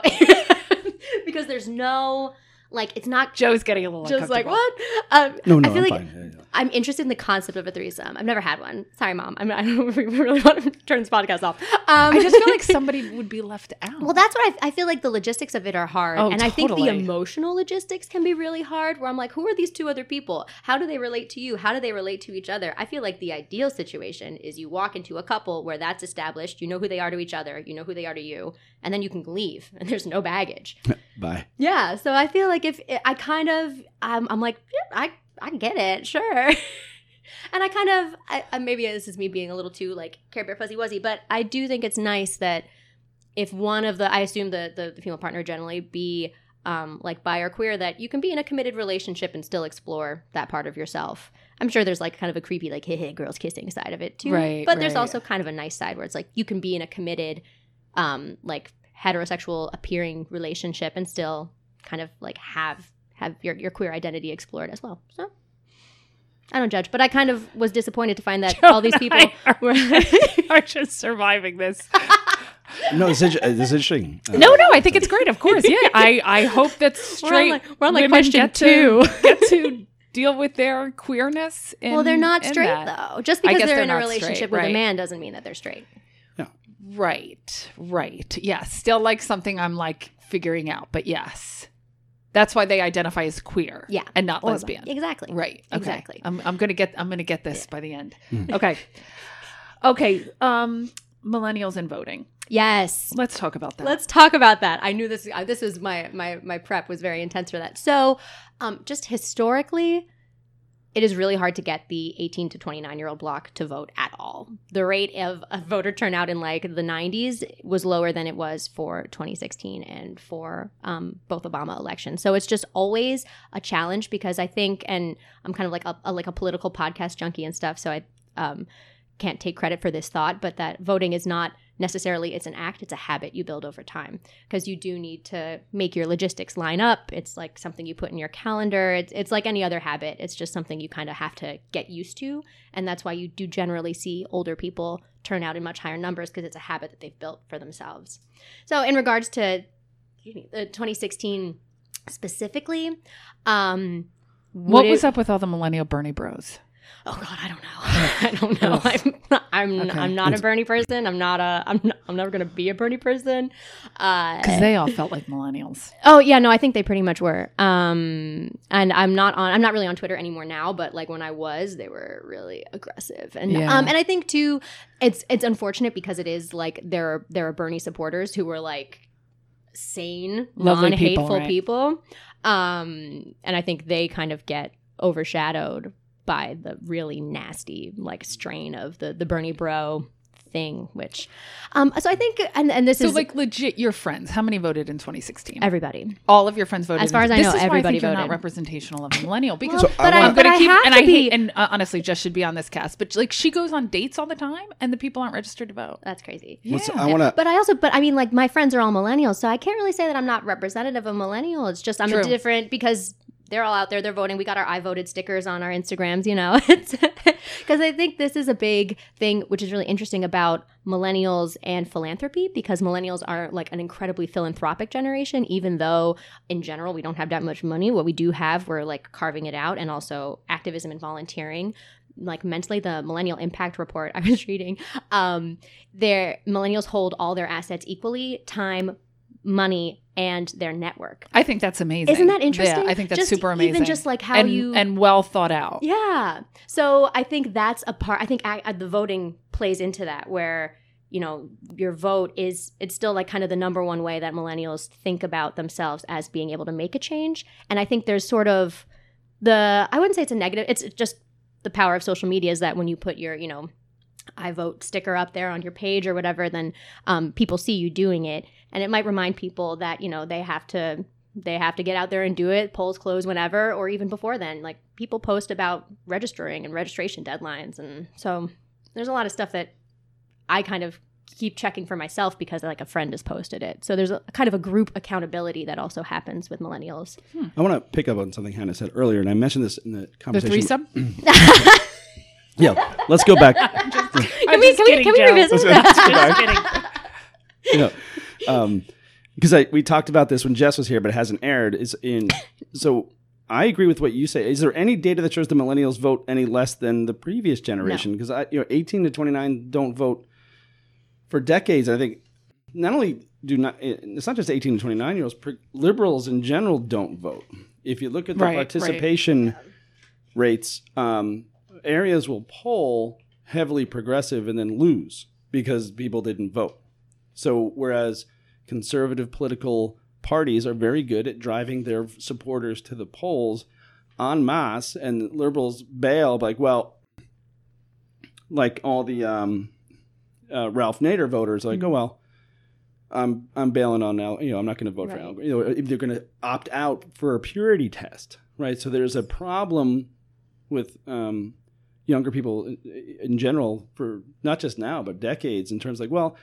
Speaker 2: because there's no like it's not
Speaker 3: Joe's getting a little
Speaker 2: just like what. Um,
Speaker 4: No, no,
Speaker 2: I feel
Speaker 4: I'm
Speaker 2: like
Speaker 4: fine. Yeah, yeah.
Speaker 2: I'm interested in the concept of a threesome. I've never had one. Sorry, mom. I'm, I don't really want to turn this podcast off. Um,
Speaker 3: I just feel like somebody would be left out.
Speaker 2: well, that's what I, I feel like the logistics of it are hard.
Speaker 3: Oh,
Speaker 2: and I think the emotional logistics can be really hard where I'm like, who are these two other people? How do they relate to you? How do they relate to each other? I feel like the ideal situation is you walk into a couple where that's established, you know who they are to each other, you know who they are to you, and then you can leave and there's no baggage.
Speaker 4: Bye.
Speaker 2: Yeah, so I feel like if I kind of I'm, I'm like, yeah, I I get it, sure. and I kind of I, I- maybe this is me being a little too like Care Bear Fuzzy Wuzzy, but I do think it's nice that if one of the I assume the the, the female partner generally be um, like bi or queer that you can be in a committed relationship and still explore that part of yourself. I'm sure there's like kind of a creepy like hey hey girls kissing side of it too,
Speaker 3: Right,
Speaker 2: But there's also kind of a nice side where it's like you can be in a committed, um, like heterosexual appearing relationship and still kind of like have have your, your queer identity explored as well. So I don't judge, but I kind of was disappointed to find that all these people were
Speaker 3: are just surviving this.
Speaker 4: No, this is, this is interesting. Uh,
Speaker 3: No, no, I think it's great. Of course, yeah. I, I hope that straight
Speaker 2: like- we're on, like,
Speaker 3: women
Speaker 2: question
Speaker 3: get
Speaker 2: two.
Speaker 3: to get to deal with their queerness. In,
Speaker 2: well, they're not straight though. Just because they're
Speaker 3: they're
Speaker 2: in a relationship
Speaker 3: straight,
Speaker 2: with a man doesn't mean that they're straight.
Speaker 3: Right, right. Yes, still like something I'm like figuring out, but yes, that's why they identify as queer.
Speaker 2: Yeah.
Speaker 3: and not
Speaker 2: Or-
Speaker 3: lesbian.
Speaker 2: Exactly.
Speaker 3: Right. Okay.
Speaker 2: Exactly.
Speaker 3: I'm, I'm gonna get I'm gonna get this by the end.
Speaker 4: Hmm.
Speaker 3: Okay. Okay. Um, millennials and voting.
Speaker 2: Yes.
Speaker 3: Let's talk about that.
Speaker 2: Let's talk about that. I knew this. uh, This was my my my prep was very intense for that. So, um, just historically, it is really hard to get the 18 to 29 year old block to vote at all. The rate of, of voter turnout in like the 90s was lower than it was for 2016 and for um, both Obama elections. So it's just always a challenge because I think, and I'm kind of like a, a like a political podcast junkie and stuff. So I um, can't take credit for this thought, but that voting is not necessarily it's an act it's a habit you build over time because you do need to make your logistics line up. It's like something you put in your calendar. It's, it's like any other habit. It's just something you kind of have to get used to and that's why you do generally see older people turn out in much higher numbers because it's a habit that they've built for themselves. So in regards to me, the 2016 specifically um
Speaker 3: what was
Speaker 2: it-
Speaker 3: up with all the millennial Bernie Bros?
Speaker 2: Oh God, I don't know. I don't know. I'm I'm,
Speaker 3: Okay.
Speaker 2: I'm not a Bernie person. I'm not a I'm not, I'm never gonna be a Bernie person. Uh,
Speaker 3: Because they all felt like millennials.
Speaker 2: oh yeah, no, I think they pretty much were. Um, and I'm not on. I'm not really on Twitter anymore now. But like when I was, they were really aggressive. And
Speaker 3: Yeah.
Speaker 2: um, and I think too, it's it's unfortunate because it is like there are there are Bernie supporters who were like sane,
Speaker 3: Lovely
Speaker 2: non
Speaker 3: people,
Speaker 2: hateful
Speaker 3: right.
Speaker 2: people. Um, and I think they kind of get overshadowed by the really nasty like strain of the the Bernie bro thing. Which, um, so I think, and and this
Speaker 3: So,
Speaker 2: is
Speaker 3: like, legit, your friends. How many voted in 2016?
Speaker 2: everybody.
Speaker 3: All of your friends voted.
Speaker 2: As far
Speaker 3: in-
Speaker 2: as I
Speaker 3: this
Speaker 2: know,
Speaker 3: is why
Speaker 2: everybody
Speaker 3: I think you're not
Speaker 2: voted.
Speaker 3: representational of a millennial because
Speaker 2: Well, but I,
Speaker 4: wanna-
Speaker 3: I'm gonna
Speaker 2: I
Speaker 3: keep,
Speaker 2: have
Speaker 3: and
Speaker 2: to
Speaker 3: I
Speaker 2: be.
Speaker 3: hate, and uh, honestly, Jess should be on this cast. But like, she goes on dates all the time, and the people aren't registered to vote.
Speaker 2: that's crazy.
Speaker 4: What's-
Speaker 3: Yeah.
Speaker 4: I want to.
Speaker 2: But I also, but I mean, like my friends are all millennials, so I can't really say that I'm not representative of millennial. It's just I'm
Speaker 3: True.
Speaker 2: a different because they're all out there. They're voting. We got our I voted stickers on our Instagrams, you know. Because I think this is a big thing, which is really interesting about millennials and philanthropy. Because millennials are like an incredibly philanthropic generation, even though in general we don't have that much money. What we do have, we're like carving it out, and also activism and volunteering like mentally the millennial impact report i was reading um their millennials hold all their assets equally time money and their network
Speaker 3: I think that's amazing.
Speaker 2: isn't that interesting
Speaker 3: Yeah, I think that's
Speaker 2: Just
Speaker 3: super amazing.
Speaker 2: even just like how
Speaker 3: and,
Speaker 2: you
Speaker 3: and well thought out.
Speaker 2: yeah so i think that's a part i think I, I- uh, the voting plays into that where you know your vote is it's still like kind of the number one way that millennials think about themselves as being able to make a change and i think there's sort of the i wouldn't say it's a negative it's just the power of social media is that when you put your you know i vote sticker up there on your page or whatever then um, people see you doing it and it might remind people that you know they have to they have to get out there and do it polls close whenever or even before then like people post about registering and registration deadlines and so there's a lot of stuff that i kind of keep checking for myself because like a friend has posted it so there's a kind of a group accountability that also happens with millennials
Speaker 4: I want to pick up on something Hannah said earlier, and I mentioned this in the conversation.
Speaker 3: The
Speaker 4: conversation.
Speaker 3: threesome.
Speaker 4: Yeah, let's go back.
Speaker 2: can we, can we, can we revisit that?
Speaker 4: go back. you know, um, because I we talked about this when Jess was here, but it hasn't aired. Is in so I agree with what you say. Is there any data that shows the millennials vote any less than the previous generation? Because I, you know, eighteen to twenty nine don't vote for decades. I think not only do not it's not just eighteen to twenty nine year olds. Liberals in general don't vote. If you look at the
Speaker 3: Right, right.
Speaker 4: participation rates, um, areas will poll heavily progressive and then lose because people didn't vote. So whereas conservative political parties are very good at driving their supporters to the polls en masse, and liberals bail like, well, like all the um, uh, Ralph Nader voters, like, oh well, I'm I'm bailing on Al. You know, I'm not going to vote for
Speaker 2: Right.
Speaker 4: Al. You know, if they're going to opt out for a purity test, right? So there's a problem with um, younger people in, in general for not just now but decades in terms like, well,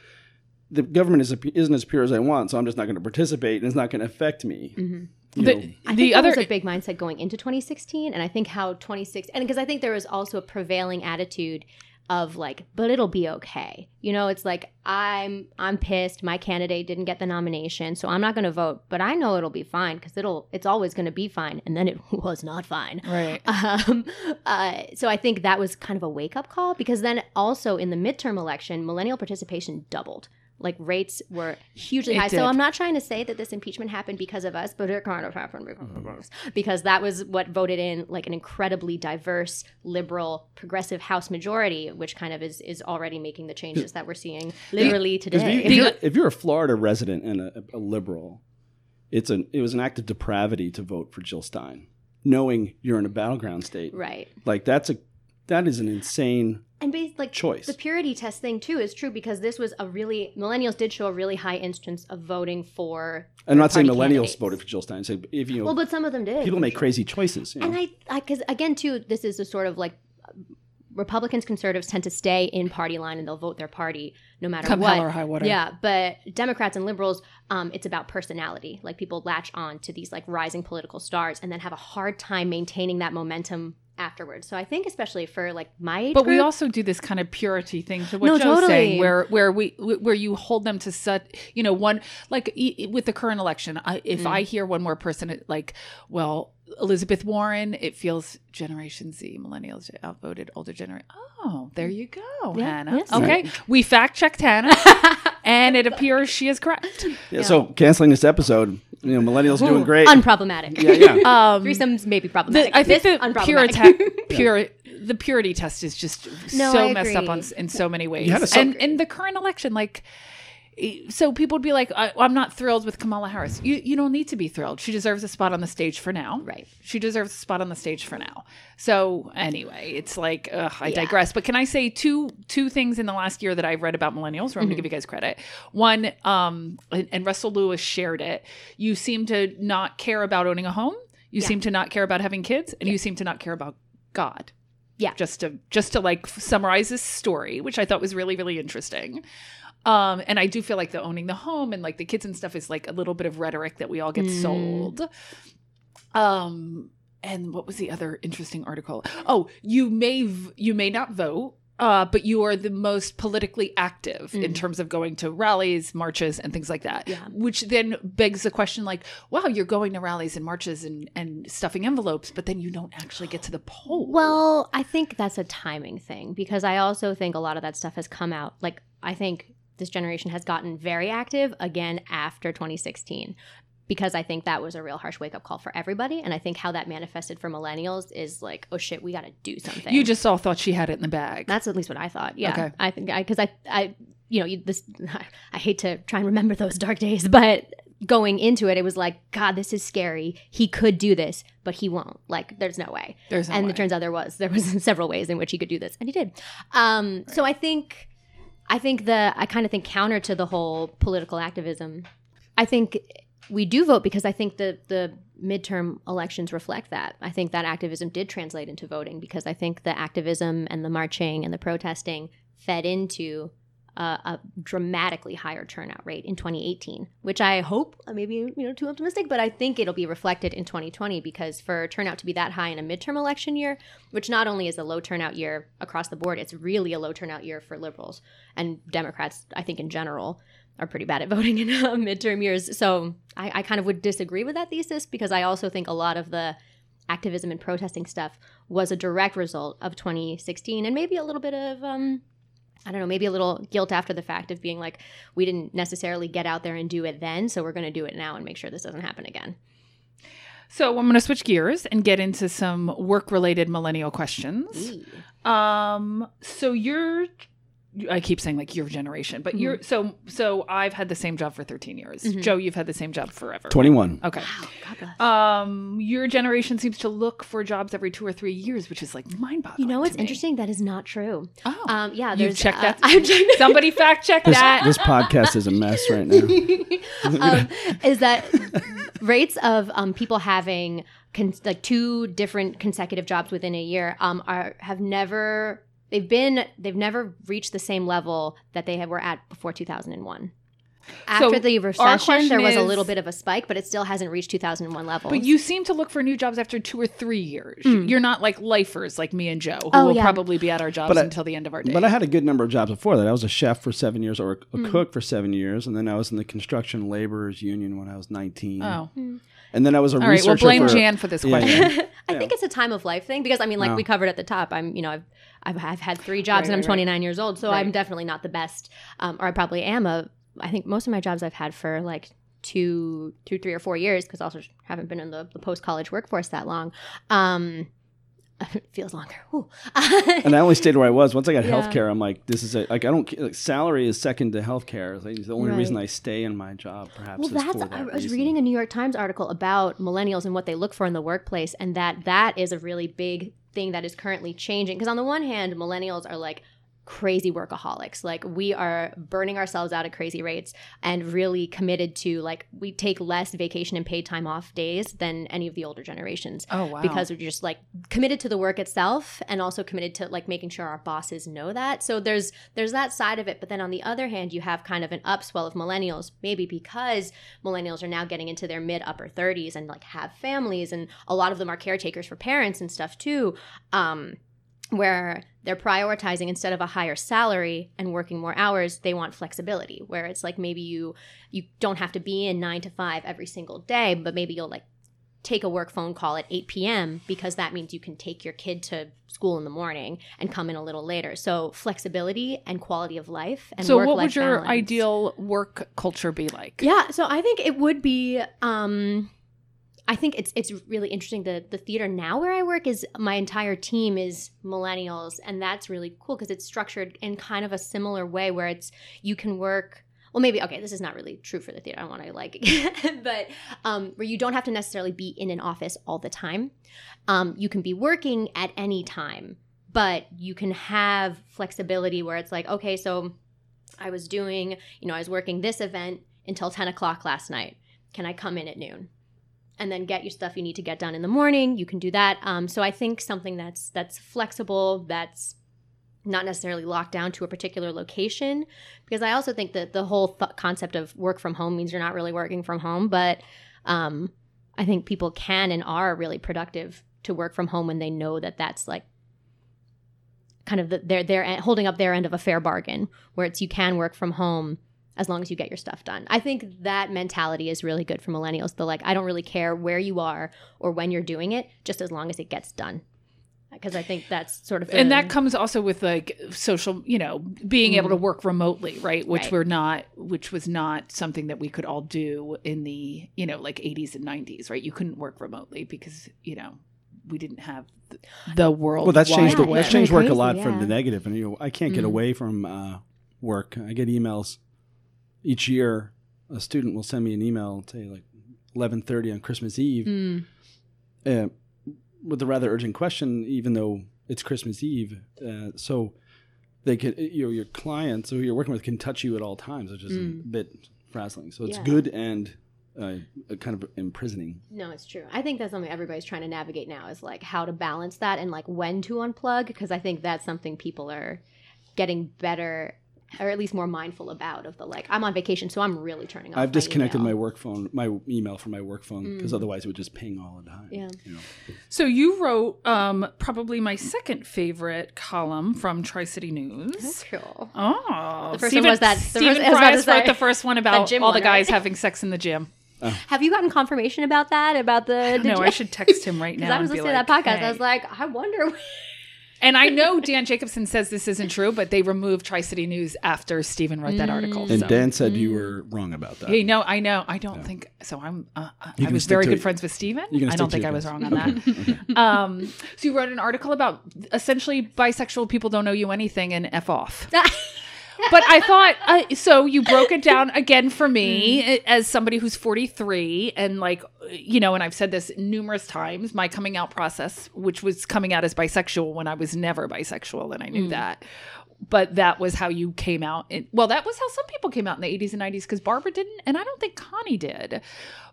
Speaker 4: the government is, isn't as pure as I want, so I'm just not going to participate, and it's not going to affect me.
Speaker 2: Mhm.
Speaker 3: The-
Speaker 4: know,
Speaker 2: I
Speaker 3: The
Speaker 2: think
Speaker 3: other-
Speaker 2: was a big mindset going into 2016, and I think how 26 and because I think there was also a prevailing attitude of like, but it'll be okay. You know, it's like I'm I'm pissed. My candidate didn't get the nomination, so I'm not going to vote. But I know it'll be fine because it'll it's always going to be fine. And then it was not fine.
Speaker 3: Right.
Speaker 2: Um, uh, so I think that was kind of a wake up call because then also in the midterm election, millennial participation doubled. Like rates were hugely
Speaker 3: It
Speaker 2: high.
Speaker 3: did.
Speaker 2: So I'm not trying to say that this impeachment happened because of us, but it kind of happened because of mm-hmm. us. Because that was what voted in like an incredibly diverse, liberal, progressive House majority, which kind of is is already making the changes that we're seeing literally today.
Speaker 4: if, you're, if you're a Florida resident and a, a liberal, it's an it was an act of depravity to vote for Jill Stein, knowing you're in a battleground state.
Speaker 2: right.
Speaker 4: Like that's a that is an insane
Speaker 2: And based like
Speaker 4: choice.
Speaker 2: The purity test thing too is true because this was a really millennials did show a really high instance of voting for.
Speaker 4: I'm not saying millennials
Speaker 2: candidates.
Speaker 4: voted for Jill Stein. Say if you know
Speaker 2: Well, but some of them did.
Speaker 4: people make crazy choices. You know?
Speaker 2: And I, I, because again too, this is a sort of like Republicans, conservatives tend to stay in party line and they'll vote their party no matter
Speaker 3: Come
Speaker 2: what.
Speaker 3: hell or high water.
Speaker 2: Yeah, but Democrats and liberals, um, it's about personality. Like people latch on to these like rising political stars and then have a hard time maintaining that momentum afterwards. So I think especially for like my age
Speaker 3: But we also do this kind of purity thing to what
Speaker 2: No,
Speaker 3: Joe's
Speaker 2: totally.
Speaker 3: saying, where where we where you hold them to such, you know, one like e- with the current election. I, if
Speaker 2: Mm.
Speaker 3: I hear one more person like, well, Elizabeth Warren, it feels Generation Z, millennials outvoted older generation. Oh, there you go,
Speaker 2: Yeah,
Speaker 3: Hannah.
Speaker 2: yes.
Speaker 3: Okay, we fact checked Hannah, and it appears she is correct.
Speaker 4: yeah, So canceling this episode, you know, millennials doing great.
Speaker 2: unproblematic.
Speaker 4: yeah, yeah.
Speaker 3: Um,
Speaker 2: Threesomes may be problematic.
Speaker 3: the, I think
Speaker 2: This,
Speaker 3: the
Speaker 2: unproblematic.
Speaker 3: purita- pure the purity test is just
Speaker 2: No,
Speaker 3: so messed up on in so many ways.
Speaker 4: You had a sub-
Speaker 3: and in the current election, like so people would be like, I, I'm not thrilled with Kamala Harris. You you don't need to be thrilled. She deserves a spot on the stage for now.
Speaker 2: Right.
Speaker 3: She deserves a spot on the stage for now. So anyway, it's like ugh, I
Speaker 2: Yeah.
Speaker 3: digress. But can I say two two things in the last year that I've read about millennials? Where I'm going
Speaker 2: Mm-hmm.
Speaker 3: to give you guys credit. One, um, and, and Russell Lewis shared it. You seem to not care about owning a home. You
Speaker 2: Yeah.
Speaker 3: seem to not care about having kids, and you seem to not care about God.
Speaker 2: Yeah.
Speaker 3: Just to just to like summarize this story, which I thought was really really interesting. Um, and I do feel like the owning the home and like the kids and stuff is like a little bit of rhetoric that we all get
Speaker 2: Mm.
Speaker 3: sold. Um, and what was the other interesting article? Oh, you may v- you may not vote, uh, but you are the most politically active in
Speaker 2: Mm.
Speaker 3: terms of going to rallies, marches, and things like that.
Speaker 2: Yeah.
Speaker 3: Which then begs the question, like, wow, you're going to rallies and marches and and stuffing envelopes, but then you don't actually get to the poll.
Speaker 2: Well, I think that's a timing thing because I also think a lot of that stuff has come out. Like, I think this generation has gotten very active again after 2016 because I think that was a real harsh wake up call for everybody. And I think how that manifested for millennials is like, oh shit, we got to do something.
Speaker 3: you just all thought she had it in the bag.
Speaker 2: That's at least what I thought. Yeah.
Speaker 3: Okay.
Speaker 2: I think I because I I you know you, this I hate to try and remember those dark days, but going into it, it was like God, this is scary. He could do this, but he won't. Like there's no way.
Speaker 3: There's no
Speaker 2: and
Speaker 3: way.
Speaker 2: it turns out there was there was several ways in which he could do this, and he did. Um, So I think I think the I kind of think counter to the whole political activism. I think we do vote because I think the the midterm elections reflect that. I think that activism did translate into voting because I think the activism and the marching and the protesting fed into a, dramatically higher turnout rate in 2018, which I hope uh, maybe you know too optimistic, but I think it'll be reflected in 2020 because for turnout to be that high in a midterm election year, which not only is a low turnout year across the board, it's really a low turnout year for liberals and Democrats. I think in general are pretty bad at voting in uh, midterm years. So I, I kind of would disagree with that thesis because I also think a lot of the activism and protesting stuff was a direct result of 2016 and maybe a little bit of um, I don't know, maybe a little guilt after the fact of being like, we didn't necessarily get out there and do it then, so we're going to do it now and make sure this doesn't happen again.
Speaker 3: So I'm going to switch gears and get into some work-related millennial questions. Um, so you're, I keep saying like your generation, but you're so so. I've had the same job for 13 years.
Speaker 2: Mhm.
Speaker 3: Joe, you've had the same job forever.
Speaker 4: 21.
Speaker 3: Okay.
Speaker 2: Wow, God bless.
Speaker 3: Um, your generation seems to look for jobs every two or three years, which is like mind-boggling.
Speaker 2: you know what's interesting? That is not true.
Speaker 3: Oh,
Speaker 2: Um, yeah,
Speaker 3: You've
Speaker 2: there's uh,
Speaker 3: that?
Speaker 2: I've
Speaker 3: somebody fact check
Speaker 4: This,
Speaker 3: that.
Speaker 4: this podcast is a mess right now.
Speaker 2: um, is that rates of um, people having con- like two different consecutive jobs within a year um, are have never they've been they've never reached the same level that they were at before 2001 after the recession there was a little bit of a spike but it still hasn't reached 2001 levels
Speaker 3: But you seem to look for new jobs after two or three years.
Speaker 2: Mm.
Speaker 3: You're not like lifers like me and Joe, who
Speaker 2: Oh,
Speaker 3: will
Speaker 2: yeah.
Speaker 3: probably be at our jobs
Speaker 4: But I-
Speaker 3: until the end of our day.
Speaker 4: But I had a good number of jobs before that. I was a chef for seven years or a
Speaker 2: Mm.
Speaker 4: cook for seven years. And then I was in the construction laborers union when I was 19.
Speaker 3: oh,
Speaker 4: And then I was a
Speaker 3: all right. Well,
Speaker 4: researcher
Speaker 3: blame
Speaker 4: for,
Speaker 3: Jan for this
Speaker 4: Yeah,
Speaker 3: question.
Speaker 4: yeah.
Speaker 2: I
Speaker 4: Yeah.
Speaker 2: think it's a time of life thing because I mean, like
Speaker 4: Wow.
Speaker 2: we covered at the top, I'm you know I've I've, I've had three jobs
Speaker 3: Right,
Speaker 2: and I'm
Speaker 3: right, right.
Speaker 2: 29 years old, so
Speaker 3: Right.
Speaker 2: I'm definitely not the best, um, or I probably am a. I think most of my jobs I've had for like two, two, three or four years because also haven't been in the, the post college workforce that long. Um, it feels longer.
Speaker 4: And I only stayed where I was. Once I got
Speaker 2: Yeah.
Speaker 4: healthcare, I'm like, this is a, like, I don't, like, salary is second to healthcare. Like, the only
Speaker 2: Right.
Speaker 4: reason I stay in my job, perhaps,
Speaker 2: Well, that's.
Speaker 4: that
Speaker 2: I was
Speaker 4: reason.
Speaker 2: reading a New York Times article about millennials and what they look for in the workplace, and that that is a really big thing that is currently changing. Because on the one hand, millennials are like crazy workaholics. Like we are burning ourselves out at crazy rates and really committed to like we take less vacation and paid time off days than any of the older generations
Speaker 3: Oh wow.
Speaker 2: because we're just like committed to the work itself and also committed to like making sure our bosses know that so there's there's that side of it but then on the other hand you have kind of an upswell of millennials maybe because millennials are now getting into their mid upper 30s and like have families and a lot of them are caretakers for parents and stuff too um where they're prioritizing instead of a higher salary and working more hours they want flexibility where it's like maybe you you don't have to be in 9 to 5 every single day but maybe you'll like take a work phone call at 8 p.m. because that means you can take your kid to school in the morning and come in a little later. So flexibility and quality of life and
Speaker 3: so what would your
Speaker 2: balance.
Speaker 3: ideal work culture be like?
Speaker 2: Yeah, so I think it would be um I think it's it's really interesting. The the theater now where I work is my entire team is millennials and that's really cool because it's structured in kind of a similar way where it's you can work well maybe okay this is not really true for the theater. I want to like but um, where you don't have to necessarily be in an office all the time. Um, you can be working at any time but you can have flexibility where it's like okay so i was doing you know i was working this event until 10 o'clock last night. Can i come in at noon and then get your stuff you need to get done in the morning. You can do that. Um, so i think something that's that's flexible that's not necessarily locked down to a particular location because i also think that the whole th- concept of work from home means you're not really working from home but um, i think people can and are really productive to work from home when they know that that's like kind of the, they're holding up their end of a fair bargain where it's you can work from home as long as you get your stuff done. I think that mentality is really good for millennials. The like, I don't really care where you are or when you're doing it, just as long as it gets done. Because I think that's sort of,
Speaker 3: and that comes also with like social you know being able to work remotely right which
Speaker 2: Right.
Speaker 3: we're not which was not something that we could all do in the you know like 80s and 90s right you couldn't work remotely because you know we didn't have the, the world
Speaker 4: Well, that's changed.
Speaker 2: Yeah,
Speaker 4: the, that's changed work
Speaker 2: crazy,
Speaker 4: a lot
Speaker 2: yeah.
Speaker 4: from the negative, and you know, I can't get
Speaker 3: Mm.
Speaker 4: away from uh, work. I get emails each year. A student will send me an email, say like eleven thirty on Christmas Eve,
Speaker 2: Mm,
Speaker 4: uh, with a rather urgent question, even though it's Christmas Eve. Uh, so they could, you know, your clients who you're working with can touch you at all times, which is a
Speaker 2: Mm.
Speaker 4: bit frazzling. So it's
Speaker 2: Yeah.
Speaker 4: good and uh, kind of imprisoning.
Speaker 2: no, it's true. I think that's something everybody's trying to navigate now is like how to balance that and like when to unplug because I think that's something people are getting better or at least more mindful about of the like I'm on vacation so I'm really turning off.
Speaker 4: I've
Speaker 2: my
Speaker 4: disconnected my
Speaker 2: email.
Speaker 4: work phone, my email from my work phone, because
Speaker 2: Mm.
Speaker 4: otherwise it would just ping all the time.
Speaker 2: Yeah.
Speaker 4: You know?
Speaker 3: so you wrote um probably my second favorite column from tri-city news
Speaker 2: That's cool.
Speaker 3: Oh,
Speaker 2: The first
Speaker 3: Stephen,
Speaker 2: one was that- the
Speaker 3: Stephen
Speaker 2: first- I was about to
Speaker 3: Price wrote the first one about
Speaker 2: gym
Speaker 3: all the
Speaker 2: one,
Speaker 3: guys
Speaker 2: right?
Speaker 3: having sex in the gym.
Speaker 2: Have you gotten confirmation about that? About the
Speaker 3: No, I should text him right now.
Speaker 2: I was
Speaker 3: and be
Speaker 2: listening to that podcast.
Speaker 3: "Hey."
Speaker 2: I was like, I wonder.
Speaker 3: And I know Dan Jacobson says this isn't true, but they removed Tri City News after Stephen wrote that article.
Speaker 4: And
Speaker 3: so.
Speaker 4: Dan said you were wrong about that.
Speaker 3: Hey, no, I know. I don't think so. I'm. Uh, uh, I was very good
Speaker 4: it.
Speaker 3: friends with Stephen. I don't think I was
Speaker 4: guns.
Speaker 3: wrong on that. um, so you wrote an article about essentially bisexual people don't owe you anything and f off. but I thought uh, so. You broke it down again for me
Speaker 2: Mm.
Speaker 3: as somebody who's 43 and like you know, and I've said this numerous times. My coming out process, which was coming out as bisexual when I was never bisexual, and I
Speaker 2: Mm.
Speaker 3: knew that. But that was how you came out. In, well, that was how some people came out in the 80s and 90s because Barbara didn't, and I don't think Connie did.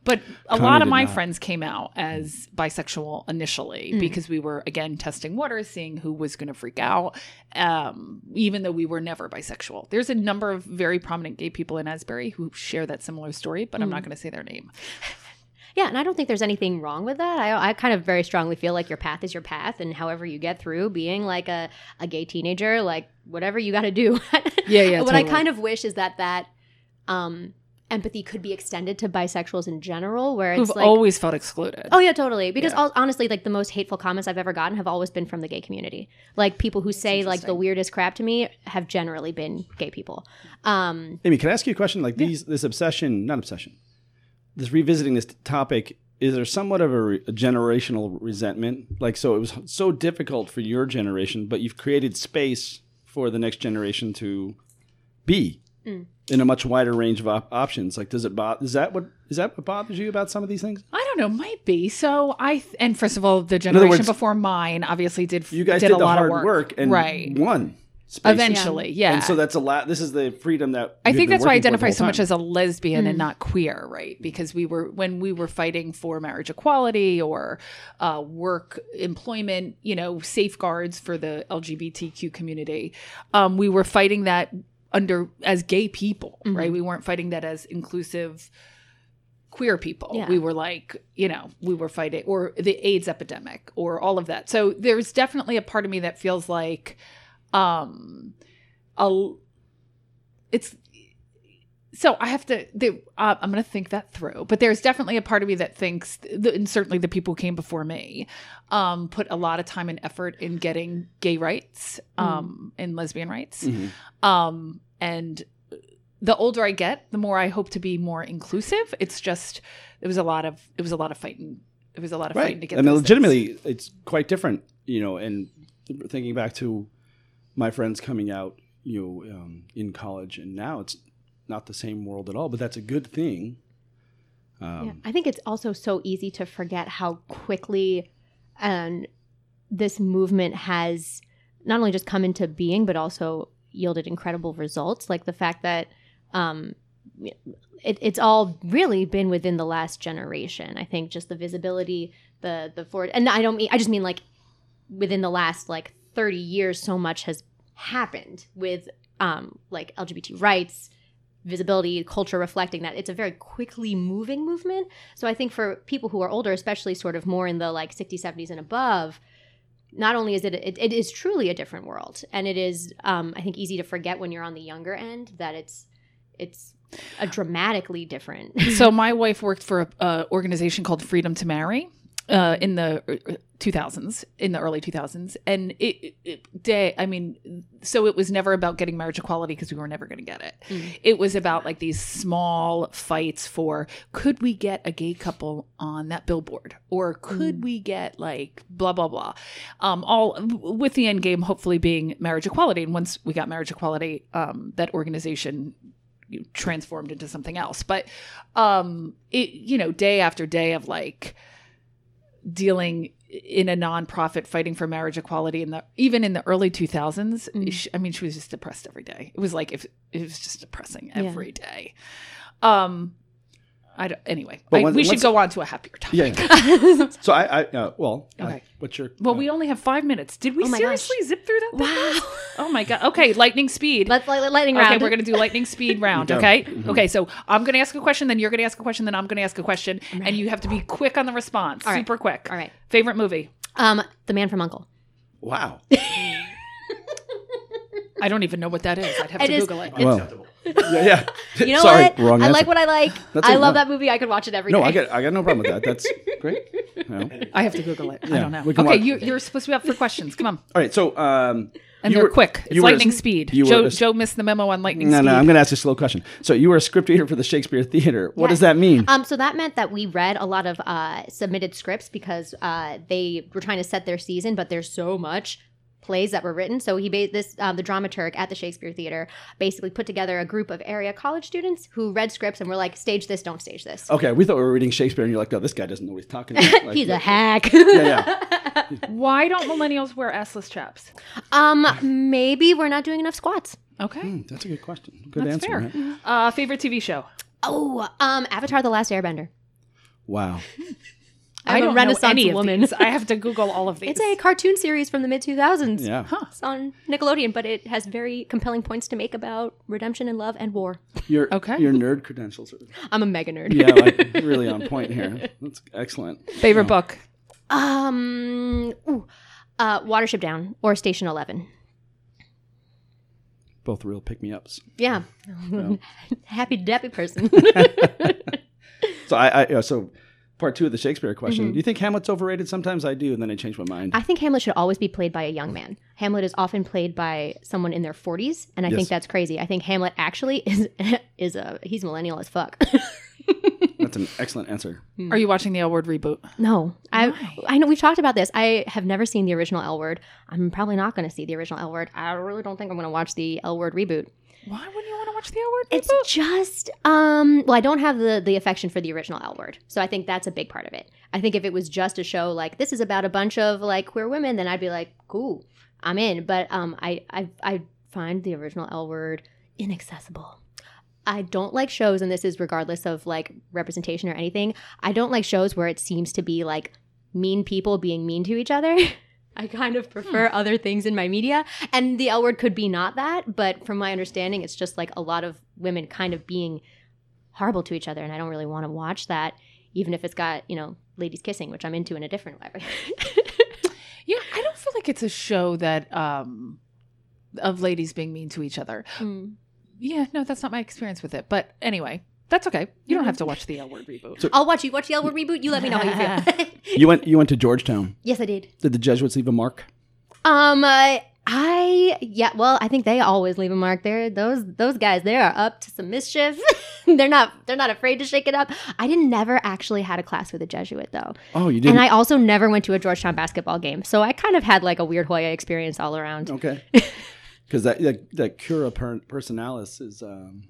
Speaker 3: But a
Speaker 4: Connie
Speaker 3: lot of my
Speaker 4: not.
Speaker 3: friends came out as bisexual initially
Speaker 2: Mm.
Speaker 3: because we were again testing waters, seeing who was going to freak out, um, even though we were never bisexual. There's a number of very prominent gay people in Asbury who share that similar story, but
Speaker 2: Mm.
Speaker 3: I'm not going to say their name.
Speaker 2: Yeah, and I don't think there's anything wrong with that. I, I kind of very strongly feel like your path is your path, and however you get through being like a, a gay teenager, like whatever you got to do.
Speaker 3: Yeah, yeah,
Speaker 2: what I kind of wish is that that um, empathy could be extended to bisexuals in general, where it's
Speaker 3: Who've
Speaker 2: like.
Speaker 3: always felt excluded.
Speaker 2: Oh yeah, totally. Because
Speaker 3: Yeah.
Speaker 2: all, honestly, like the most hateful comments I've ever gotten have always been from the gay community. Like people who say like the weirdest crap to me have generally been gay people. Um,
Speaker 4: Amy, can I ask you a question? Like these, this obsession, not obsession, this revisiting this topic. Is there somewhat of a, re- a generational resentment? Like, so it was so difficult for your generation, but you've created space for the next generation to be
Speaker 2: Mm.
Speaker 4: in a much wider range of op- options. Like, does it bother? Is that what is that what bothers you about some of these things?
Speaker 3: I don't know, might be. So I th- and first of all, the generation
Speaker 4: words,
Speaker 3: before mine obviously did
Speaker 4: You guys
Speaker 3: did,
Speaker 4: did,
Speaker 3: a
Speaker 4: the
Speaker 3: lot
Speaker 4: hard
Speaker 3: of
Speaker 4: work. and
Speaker 3: right.
Speaker 4: won. Space.
Speaker 3: Eventually, yeah.
Speaker 4: And so that's a lot. This is the freedom that
Speaker 3: I think that's why I
Speaker 4: working for the
Speaker 3: identify so much as a lesbian
Speaker 2: Hmm.
Speaker 3: and not queer, right? Because we were when we were fighting for marriage equality or uh, work employment, you know, safeguards for the LGBTQ community. Um, we were fighting that under as gay people,
Speaker 2: Mm-hmm.
Speaker 3: right? We weren't fighting that as inclusive queer people.
Speaker 2: Yeah.
Speaker 3: We were like, you know, we were fighting or the AIDS epidemic or all of that. So there's definitely a part of me that feels like um a it's so I have to. The, uh, I'm going to think that through. But there's definitely a part of me that thinks, and certainly the people who came before me, um, put a lot of time and effort in getting gay rights, um, and lesbian rights.
Speaker 4: Mhm.
Speaker 3: Um, and the older I get, the more I hope to be more inclusive. It's just it was a lot of it was a lot of fighting. It was a lot of fighting to
Speaker 4: right
Speaker 3: get.
Speaker 4: and
Speaker 3: those things.
Speaker 4: legitimately it's quite different you know and thinking back to my friends coming out you know um, in college and now it's not the same world at all, but that's a good thing. Um,
Speaker 2: Yeah. I think it's also so easy to forget how quickly and this movement has not only just come into being, but also yielded incredible results. Like the fact that um, it, it's all really been within the last generation. I think just the visibility, the the forward, and I don't mean I just mean like within the last like thirty years, so much has happened with um, like LGBT rights, visibility, culture reflecting that. It's a very quickly moving movement. So I think for people who are older, especially sort of more in the like 60s, 70s, and above, not only is it, it it is truly a different world, and it is um, I think easy to forget when you're on the younger end that it's it's a dramatically different.
Speaker 3: so my wife worked for a, a organization called Freedom to Marry uh, in the uh, 2000s, in the early 2000s, and it, it day. I mean, so it was never about getting marriage equality because we were never going to get it.
Speaker 2: Mm.
Speaker 3: It was about like these small fights for could we get a gay couple on that billboard, or could we get like blah blah blah, um, all with the end game hopefully being marriage equality. And once we got marriage equality, um, that organization you transformed into something else. But um, it you know day after day of like dealing in a nonprofit fighting for marriage equality in the even in the early 2000s
Speaker 2: Mm.
Speaker 3: she, i mean she was just depressed every day it was like if it was just depressing
Speaker 2: Yeah.
Speaker 3: every day um I don't, anyway,
Speaker 4: But
Speaker 3: I-
Speaker 4: once-
Speaker 3: we should go on to a happier topic.
Speaker 4: yeah. so I, I uh, well, uh,
Speaker 3: Okay.
Speaker 4: what's your?
Speaker 3: Well,
Speaker 4: uh,
Speaker 3: we only have five minutes. Did we
Speaker 2: Oh my
Speaker 3: seriously zip through that?
Speaker 2: wow.
Speaker 3: Oh my god. Okay, lightning speed.
Speaker 2: Let's let, lightning
Speaker 3: Okay, we're gonna do lightning speed round.
Speaker 4: Go.
Speaker 3: Okay.
Speaker 4: Mhm.
Speaker 3: Okay. So I'm gonna ask a question, then you're gonna ask a question, then I'm gonna ask a question, and you have to be quick on the response.
Speaker 2: All right.
Speaker 3: Super quick.
Speaker 2: All right.
Speaker 3: Favorite movie?
Speaker 2: Um, the man from Uncle.
Speaker 4: wow.
Speaker 3: I don't even know what that is. I'd have
Speaker 2: It
Speaker 3: to
Speaker 2: is-
Speaker 3: Google it.
Speaker 4: Well, yeah, yeah.
Speaker 2: You know
Speaker 4: Sorry,
Speaker 2: what?
Speaker 4: wrong
Speaker 2: I
Speaker 4: answer.
Speaker 2: like what I like.
Speaker 4: That's
Speaker 2: I love
Speaker 4: no.
Speaker 2: that movie. I could watch it every day.
Speaker 4: No, I got I got no problem with that. That's great. No.
Speaker 3: I have to Google it. I don't know.
Speaker 4: we can
Speaker 3: Okay,
Speaker 4: watch-
Speaker 3: you, you're supposed to be up for questions. Come on.
Speaker 4: All right, so um,
Speaker 3: And
Speaker 4: you
Speaker 3: they're
Speaker 4: were-
Speaker 3: quick. It's
Speaker 4: you were a-
Speaker 3: lightning speed.
Speaker 4: you
Speaker 3: Joe,
Speaker 4: a-
Speaker 3: Joe missed the memo on lightning
Speaker 4: No,
Speaker 3: speed.
Speaker 4: no, no, I'm going to ask a slow question. So you were a script reader for the Shakespeare Theater. What does that mean?
Speaker 2: Um, so that meant that we read a lot of uh, submitted scripts because uh, they were trying to set their season, but there's so much plays that were written. So he made this um, the dramaturg at the Shakespeare Theater basically put together a group of area college students who read scripts and were like, stage this, don't stage this.
Speaker 4: okay, we thought we were reading Shakespeare, and you're like, oh, this guy doesn't know what he's talking about. Like,
Speaker 2: He's a hack.
Speaker 4: yeah. yeah.
Speaker 3: Why don't millennials wear assless chaps?
Speaker 2: um, maybe we're not doing enough squats.
Speaker 3: Okay.
Speaker 4: Hmm, that's a good question. Good
Speaker 3: That's
Speaker 4: answer.
Speaker 3: fair.
Speaker 4: right?
Speaker 3: Uh, favorite TV show?
Speaker 2: Oh, um, Avatar: The Last Airbender.
Speaker 4: Wow.
Speaker 2: I'm
Speaker 3: I
Speaker 2: a
Speaker 3: don't
Speaker 2: Renaissance
Speaker 3: know any
Speaker 2: woman.
Speaker 3: Of these. I have to Google all of these.
Speaker 2: It's a cartoon series from the mid 2000s.
Speaker 4: Yeah. Huh.
Speaker 2: It's on Nickelodeon, but it has very compelling points to make about redemption and love and war.
Speaker 4: Your
Speaker 3: Okay.
Speaker 4: Your nerd credentials are
Speaker 2: I'm a mega nerd.
Speaker 4: yeah, like, really on point here. That's excellent.
Speaker 3: favorite book.
Speaker 2: Um, ooh, uh, Watership Down or Station Eleven.
Speaker 4: Both real pick me ups.
Speaker 2: Yeah, happy deppy person.
Speaker 4: So I, I so part two of the Shakespeare question.
Speaker 2: Mhm.
Speaker 4: Do you think Hamlet's overrated? Sometimes I do, and then I change my mind.
Speaker 2: I think Hamlet should always be played by a young man. Hamlet is often played by someone in their 40s, and I
Speaker 4: Yes.
Speaker 2: think that's crazy. I think Hamlet actually is is a he's millennial as fuck.
Speaker 4: That's an excellent answer.
Speaker 3: Are you watching the L Word reboot?
Speaker 2: no, I
Speaker 3: Why?
Speaker 2: I know we've talked about this. I have never seen the original L Word. I'm probably not going to see the original L Word. I really don't think I'm going to watch the L Word reboot.
Speaker 3: Why wouldn't you want to watch the L Word
Speaker 2: It's
Speaker 3: reboot?
Speaker 2: just um well, I don't have the the affection for the original L Word. So I think that's a big part of it. I think if it was just a show like this is about a bunch of like queer women, then I'd be like, cool, I'm in. But um I I I find the original L Word inaccessible. I don't like shows, and this is regardless of like representation or anything. I don't like shows where it seems to be like mean people being mean to each other. I kind of prefer other things in my media. And the L word could be not that, but from my understanding, it's just like a lot of women kind of being horrible to each other. And I don't really want to watch that, even if it's got, you know, ladies kissing, which I'm into in a different way.
Speaker 3: Yeah, I don't feel like it's a show that um of ladies being mean to each other.
Speaker 2: Mm.
Speaker 3: Yeah, no, that's not my experience with it. But anyway, that's okay. You don't have to watch the L Word reboot.
Speaker 2: I'll watch you. Watch the L word reboot. You let me know how you feel.
Speaker 4: You went. You went to Georgetown.
Speaker 2: yes, I did.
Speaker 4: Did the Jesuits leave a mark?
Speaker 2: Um, uh, I yeah. Well, I think they always leave a mark. There, those those guys. They are up to some mischief. they're not. They're not afraid to shake it up. I didn't never actually had a class with a Jesuit though,
Speaker 4: Oh, you didn't.
Speaker 2: and I also never went to a Georgetown basketball game. So I kind of had like a weird Hoya experience all around.
Speaker 4: okay. Because that, that that cura per, personalis is um,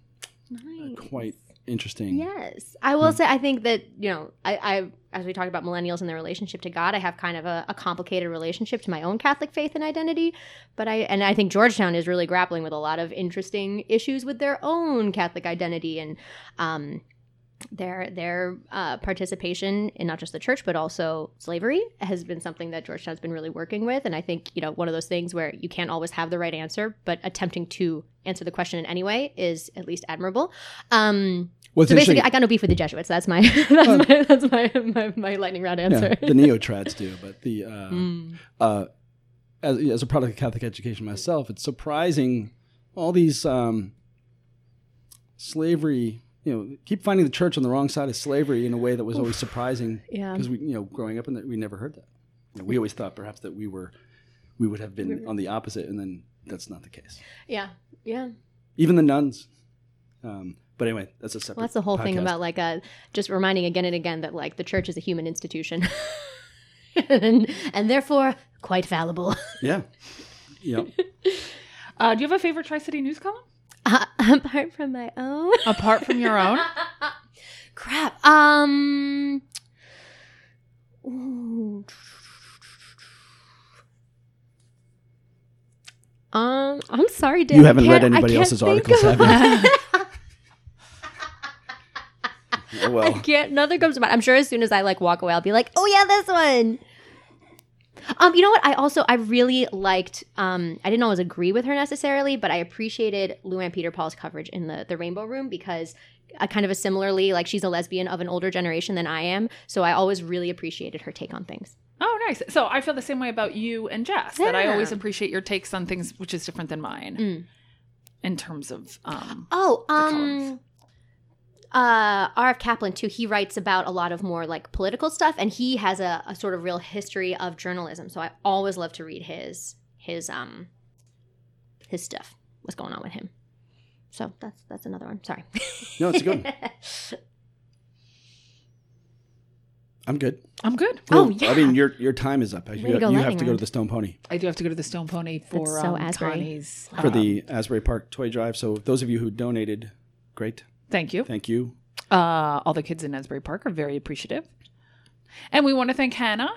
Speaker 2: Nice.
Speaker 4: quite interesting.
Speaker 2: Yes, I will say. I think that you know, I, I as we talked about millennials and their relationship to God, I have kind of a, a complicated relationship to my own Catholic faith and identity. But I and I think Georgetown is really grappling with a lot of interesting issues with their own Catholic identity and um, their their uh, participation in not just the church but also slavery has been something that Georgetown's been really working with. And I think you know one of those things where you can't always have the right answer, but attempting to answer the question in any way is at least admirable. Um,
Speaker 4: What's
Speaker 2: so basically, I got no beef with the Jesuits. That's my that's my that's my, my, my lightning round answer.
Speaker 4: yeah, the neo-trads do, but the uh,
Speaker 2: Mm.
Speaker 4: uh, as, as a product of Catholic education myself, it's surprising all these um, slavery. You know, keep finding the church on the wrong side of slavery in a way that was always surprising
Speaker 2: Yeah.
Speaker 4: because we, you know, growing up in that, we never heard that. You know, we always thought perhaps that we were, we would have been on the opposite, and then that's not the case.
Speaker 2: Yeah, yeah.
Speaker 4: Even the nuns. Um, but anyway, that's a separate.
Speaker 2: Well, that's the whole thing about like uh, just reminding again and again that like the church is a human institution, and and therefore quite fallible.
Speaker 4: Yeah. Yeah.
Speaker 3: Uh, do you have a favorite Tri City News column?
Speaker 2: Uh, apart from my own.
Speaker 3: Apart from your own?
Speaker 2: Crap. Um. ooh. Um, I'm sorry, Dan.
Speaker 4: You haven't read anybody else's articles,
Speaker 2: of-
Speaker 4: have you? Oh,
Speaker 2: I
Speaker 4: well.
Speaker 2: can't. Nothing comes to mind. I'm sure as soon as I like walk away, I'll be like, "Oh yeah, this one." Um, you know what? I also I really liked. Um, I didn't always agree with her necessarily, but I appreciated Luanne Peterpaul's coverage in the the Rainbow Room because I kind of a similarly like she's a lesbian of an older generation than I am, so I always really appreciated her take on things.
Speaker 3: Oh, nice. So I feel the same way about you and Jess. That I always appreciate your takes on things, which is different than mine
Speaker 2: Mm.
Speaker 3: in terms of. Um,
Speaker 2: Oh, um, uh, R.F. Kaplan too. He writes about a lot of more like political stuff, and he has a, a sort of real history of journalism. So I always love to read his his um his stuff. What's going on with him? So that's that's another one. Sorry.
Speaker 4: No, it's a good. one. I'm good.
Speaker 3: I'm good.
Speaker 2: Oh, yeah.
Speaker 4: I mean, your your time is up. You,
Speaker 2: Way to go,
Speaker 4: you have
Speaker 2: lightning
Speaker 4: to go to the Stone Pony
Speaker 3: I do have to go to the Stone Pony for
Speaker 2: That's so
Speaker 3: um,
Speaker 2: Asbury.
Speaker 3: Connie's.
Speaker 4: for
Speaker 3: um,
Speaker 4: the Asbury Park Toy Drive. So those of you who donated, great.
Speaker 3: Thank you.
Speaker 4: Thank you.
Speaker 3: Uh, all the kids in Asbury Park are very appreciative. And we want to thank Hannah.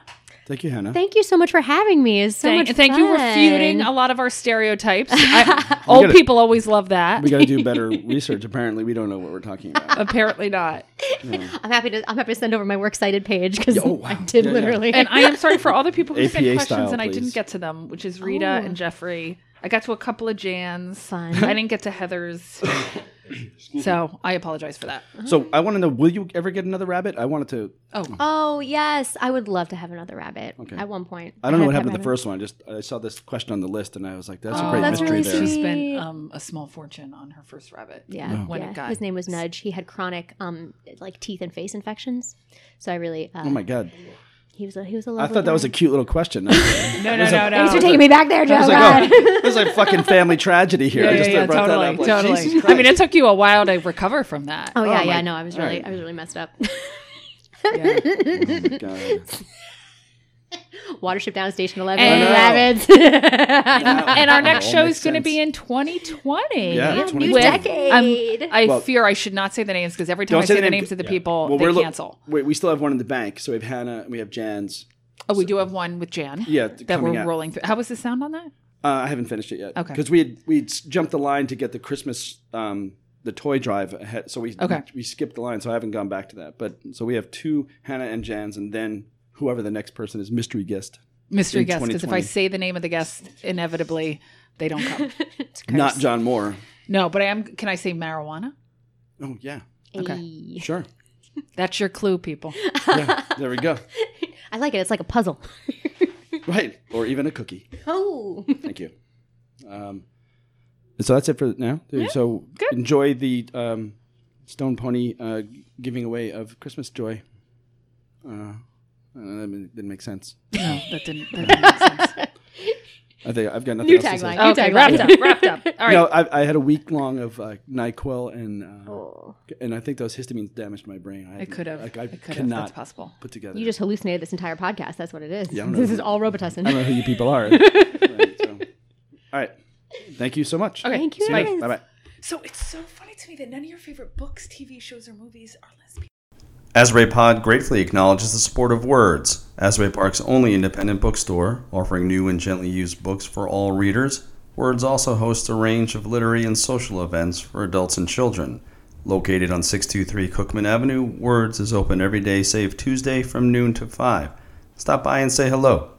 Speaker 4: Thank you, Hannah.
Speaker 2: Thank you so much for having me. It's so
Speaker 3: thank,
Speaker 2: much
Speaker 3: thank you
Speaker 2: fun.
Speaker 3: refuting a lot of our stereotypes. I, old
Speaker 4: gotta-
Speaker 3: people always love that.
Speaker 4: we got to do better research. Apparently, we don't know what we're talking about.
Speaker 3: Apparently not.
Speaker 2: I'm happy to I'm happy to send over my works cited page because
Speaker 4: oh, wow.
Speaker 2: I did
Speaker 4: Yeah, yeah.
Speaker 2: literally.
Speaker 3: And I am sorry for all the people who sent questions
Speaker 4: style,
Speaker 3: and I didn't get to them, which is Rita
Speaker 2: Oh.
Speaker 3: and Jeffrey. I got to a couple of Jan's.
Speaker 2: Fun.
Speaker 3: I didn't get to Heather's. so I apologize for that.
Speaker 4: So I want to know: Will you ever get another rabbit? I wanted to.
Speaker 3: Oh,
Speaker 2: Oh yes, I would love to have another rabbit.
Speaker 4: Okay.
Speaker 2: At one point,
Speaker 4: I don't know what happened to the first one. I just I saw this question on the list, and I was like, "That's a
Speaker 3: Oh,
Speaker 4: great
Speaker 2: that's
Speaker 4: mystery
Speaker 2: really
Speaker 4: there."
Speaker 3: she
Speaker 2: sweet.
Speaker 3: spent um, a small fortune on her first rabbit.
Speaker 2: Yeah.
Speaker 3: When
Speaker 2: yeah.
Speaker 3: it got
Speaker 2: his name was Nudge. He had chronic, um, like teeth and face infections. So I really, uh,
Speaker 4: Oh my god!
Speaker 2: He was a he was a
Speaker 4: I
Speaker 2: lovely
Speaker 4: thought that was a cute little question. I
Speaker 3: No, no, no, no.
Speaker 2: Thanks for taking me back there, Joe.
Speaker 4: It was like, oh, this is like fucking family tragedy here.
Speaker 3: Yeah,
Speaker 4: I just
Speaker 3: yeah,
Speaker 4: brought
Speaker 3: totally,
Speaker 4: that up. Like,
Speaker 3: totally.
Speaker 4: Jesus
Speaker 3: I mean, it took you a while to recover from that.
Speaker 2: Oh yeah,
Speaker 4: Oh,
Speaker 2: yeah.
Speaker 4: my-
Speaker 2: No, I was really,
Speaker 4: right.
Speaker 2: I was really messed up.
Speaker 3: Yeah.
Speaker 4: Oh, God.
Speaker 2: Watership down Station Eleven.
Speaker 3: And-
Speaker 2: rabbits.
Speaker 3: and our next show is going to be in 2020.
Speaker 4: Yeah,
Speaker 2: Yeah,
Speaker 4: 2020.
Speaker 2: new
Speaker 3: With-
Speaker 2: decade.
Speaker 3: I
Speaker 4: Well-
Speaker 3: fear I should not say the names because every time I
Speaker 4: say
Speaker 3: say
Speaker 4: the
Speaker 3: the
Speaker 4: name-
Speaker 3: names of the
Speaker 4: yeah.
Speaker 3: people,
Speaker 4: Well,
Speaker 3: they
Speaker 4: we're lo-
Speaker 3: cancel.
Speaker 4: Wait, we still have one in the bank. So we have Hannah and we have Jan's.
Speaker 3: Oh, we do have one with Jan.
Speaker 4: Yeah,
Speaker 3: that we're
Speaker 4: out.
Speaker 3: rolling through. How was the sound on that?
Speaker 4: Uh, I haven't finished it yet.
Speaker 3: Okay.
Speaker 4: Because we had we jumped the line to get the Christmas um, the toy drive ahead, so we
Speaker 3: Okay.
Speaker 4: we skipped the line. So I haven't gone back to that. But so we have two Hannah and Jan's, and then whoever the next person is, mystery guest,
Speaker 3: Mystery guest. Because if I say the name of the guest, inevitably they don't come.
Speaker 4: Not. John Moore.
Speaker 3: no, but I am. Can I say marijuana?
Speaker 4: Oh yeah,
Speaker 3: Okay.
Speaker 2: Ayy.
Speaker 4: sure.
Speaker 3: That's your clue, people.
Speaker 4: Yeah, there we go.
Speaker 2: I like it. It's like a puzzle.
Speaker 4: Right, or even a cookie.
Speaker 2: oh.
Speaker 4: Thank you. Um, so that's it for now. Yeah, so
Speaker 3: good.
Speaker 4: enjoy the um, Stone Pony uh, giving away of Christmas joy. Uh, that didn't make sense.
Speaker 3: No, that didn't. That didn't make sense.
Speaker 4: I think I've got nothing
Speaker 2: New
Speaker 4: else to say.
Speaker 2: tagline. New
Speaker 3: Okay,
Speaker 2: tagline.
Speaker 3: wrapped up. Wrapped up. All right.
Speaker 4: No, I, I had a week long of uh, Nyquil and uh,
Speaker 2: Oh.
Speaker 4: and I think those histamines damaged my brain. I
Speaker 3: It could have.
Speaker 4: Like I
Speaker 3: it could have.
Speaker 4: cannot
Speaker 3: That's possible.
Speaker 4: put together.
Speaker 2: You just hallucinated this entire podcast. That's what it is.
Speaker 4: Yeah, I don't know
Speaker 2: this
Speaker 4: who-
Speaker 2: is all Robitussin.
Speaker 4: I don't know who you people are. Right, so- All right. Thank you so much.
Speaker 3: Okay.
Speaker 2: Thank you.
Speaker 3: Bye.
Speaker 2: guys.
Speaker 4: Bye bye.
Speaker 3: So it's so funny to me that none of your favorite books, TV shows, or movies are lesbian.
Speaker 4: Pod gratefully acknowledges the support of Words, Asbury Park's only independent bookstore, offering new and gently used books for all readers. Words also hosts a range of literary and social events for adults and children. Located on 623 Cookman Avenue, Words is open every day save Tuesday from noon to 5. Stop by and say hello.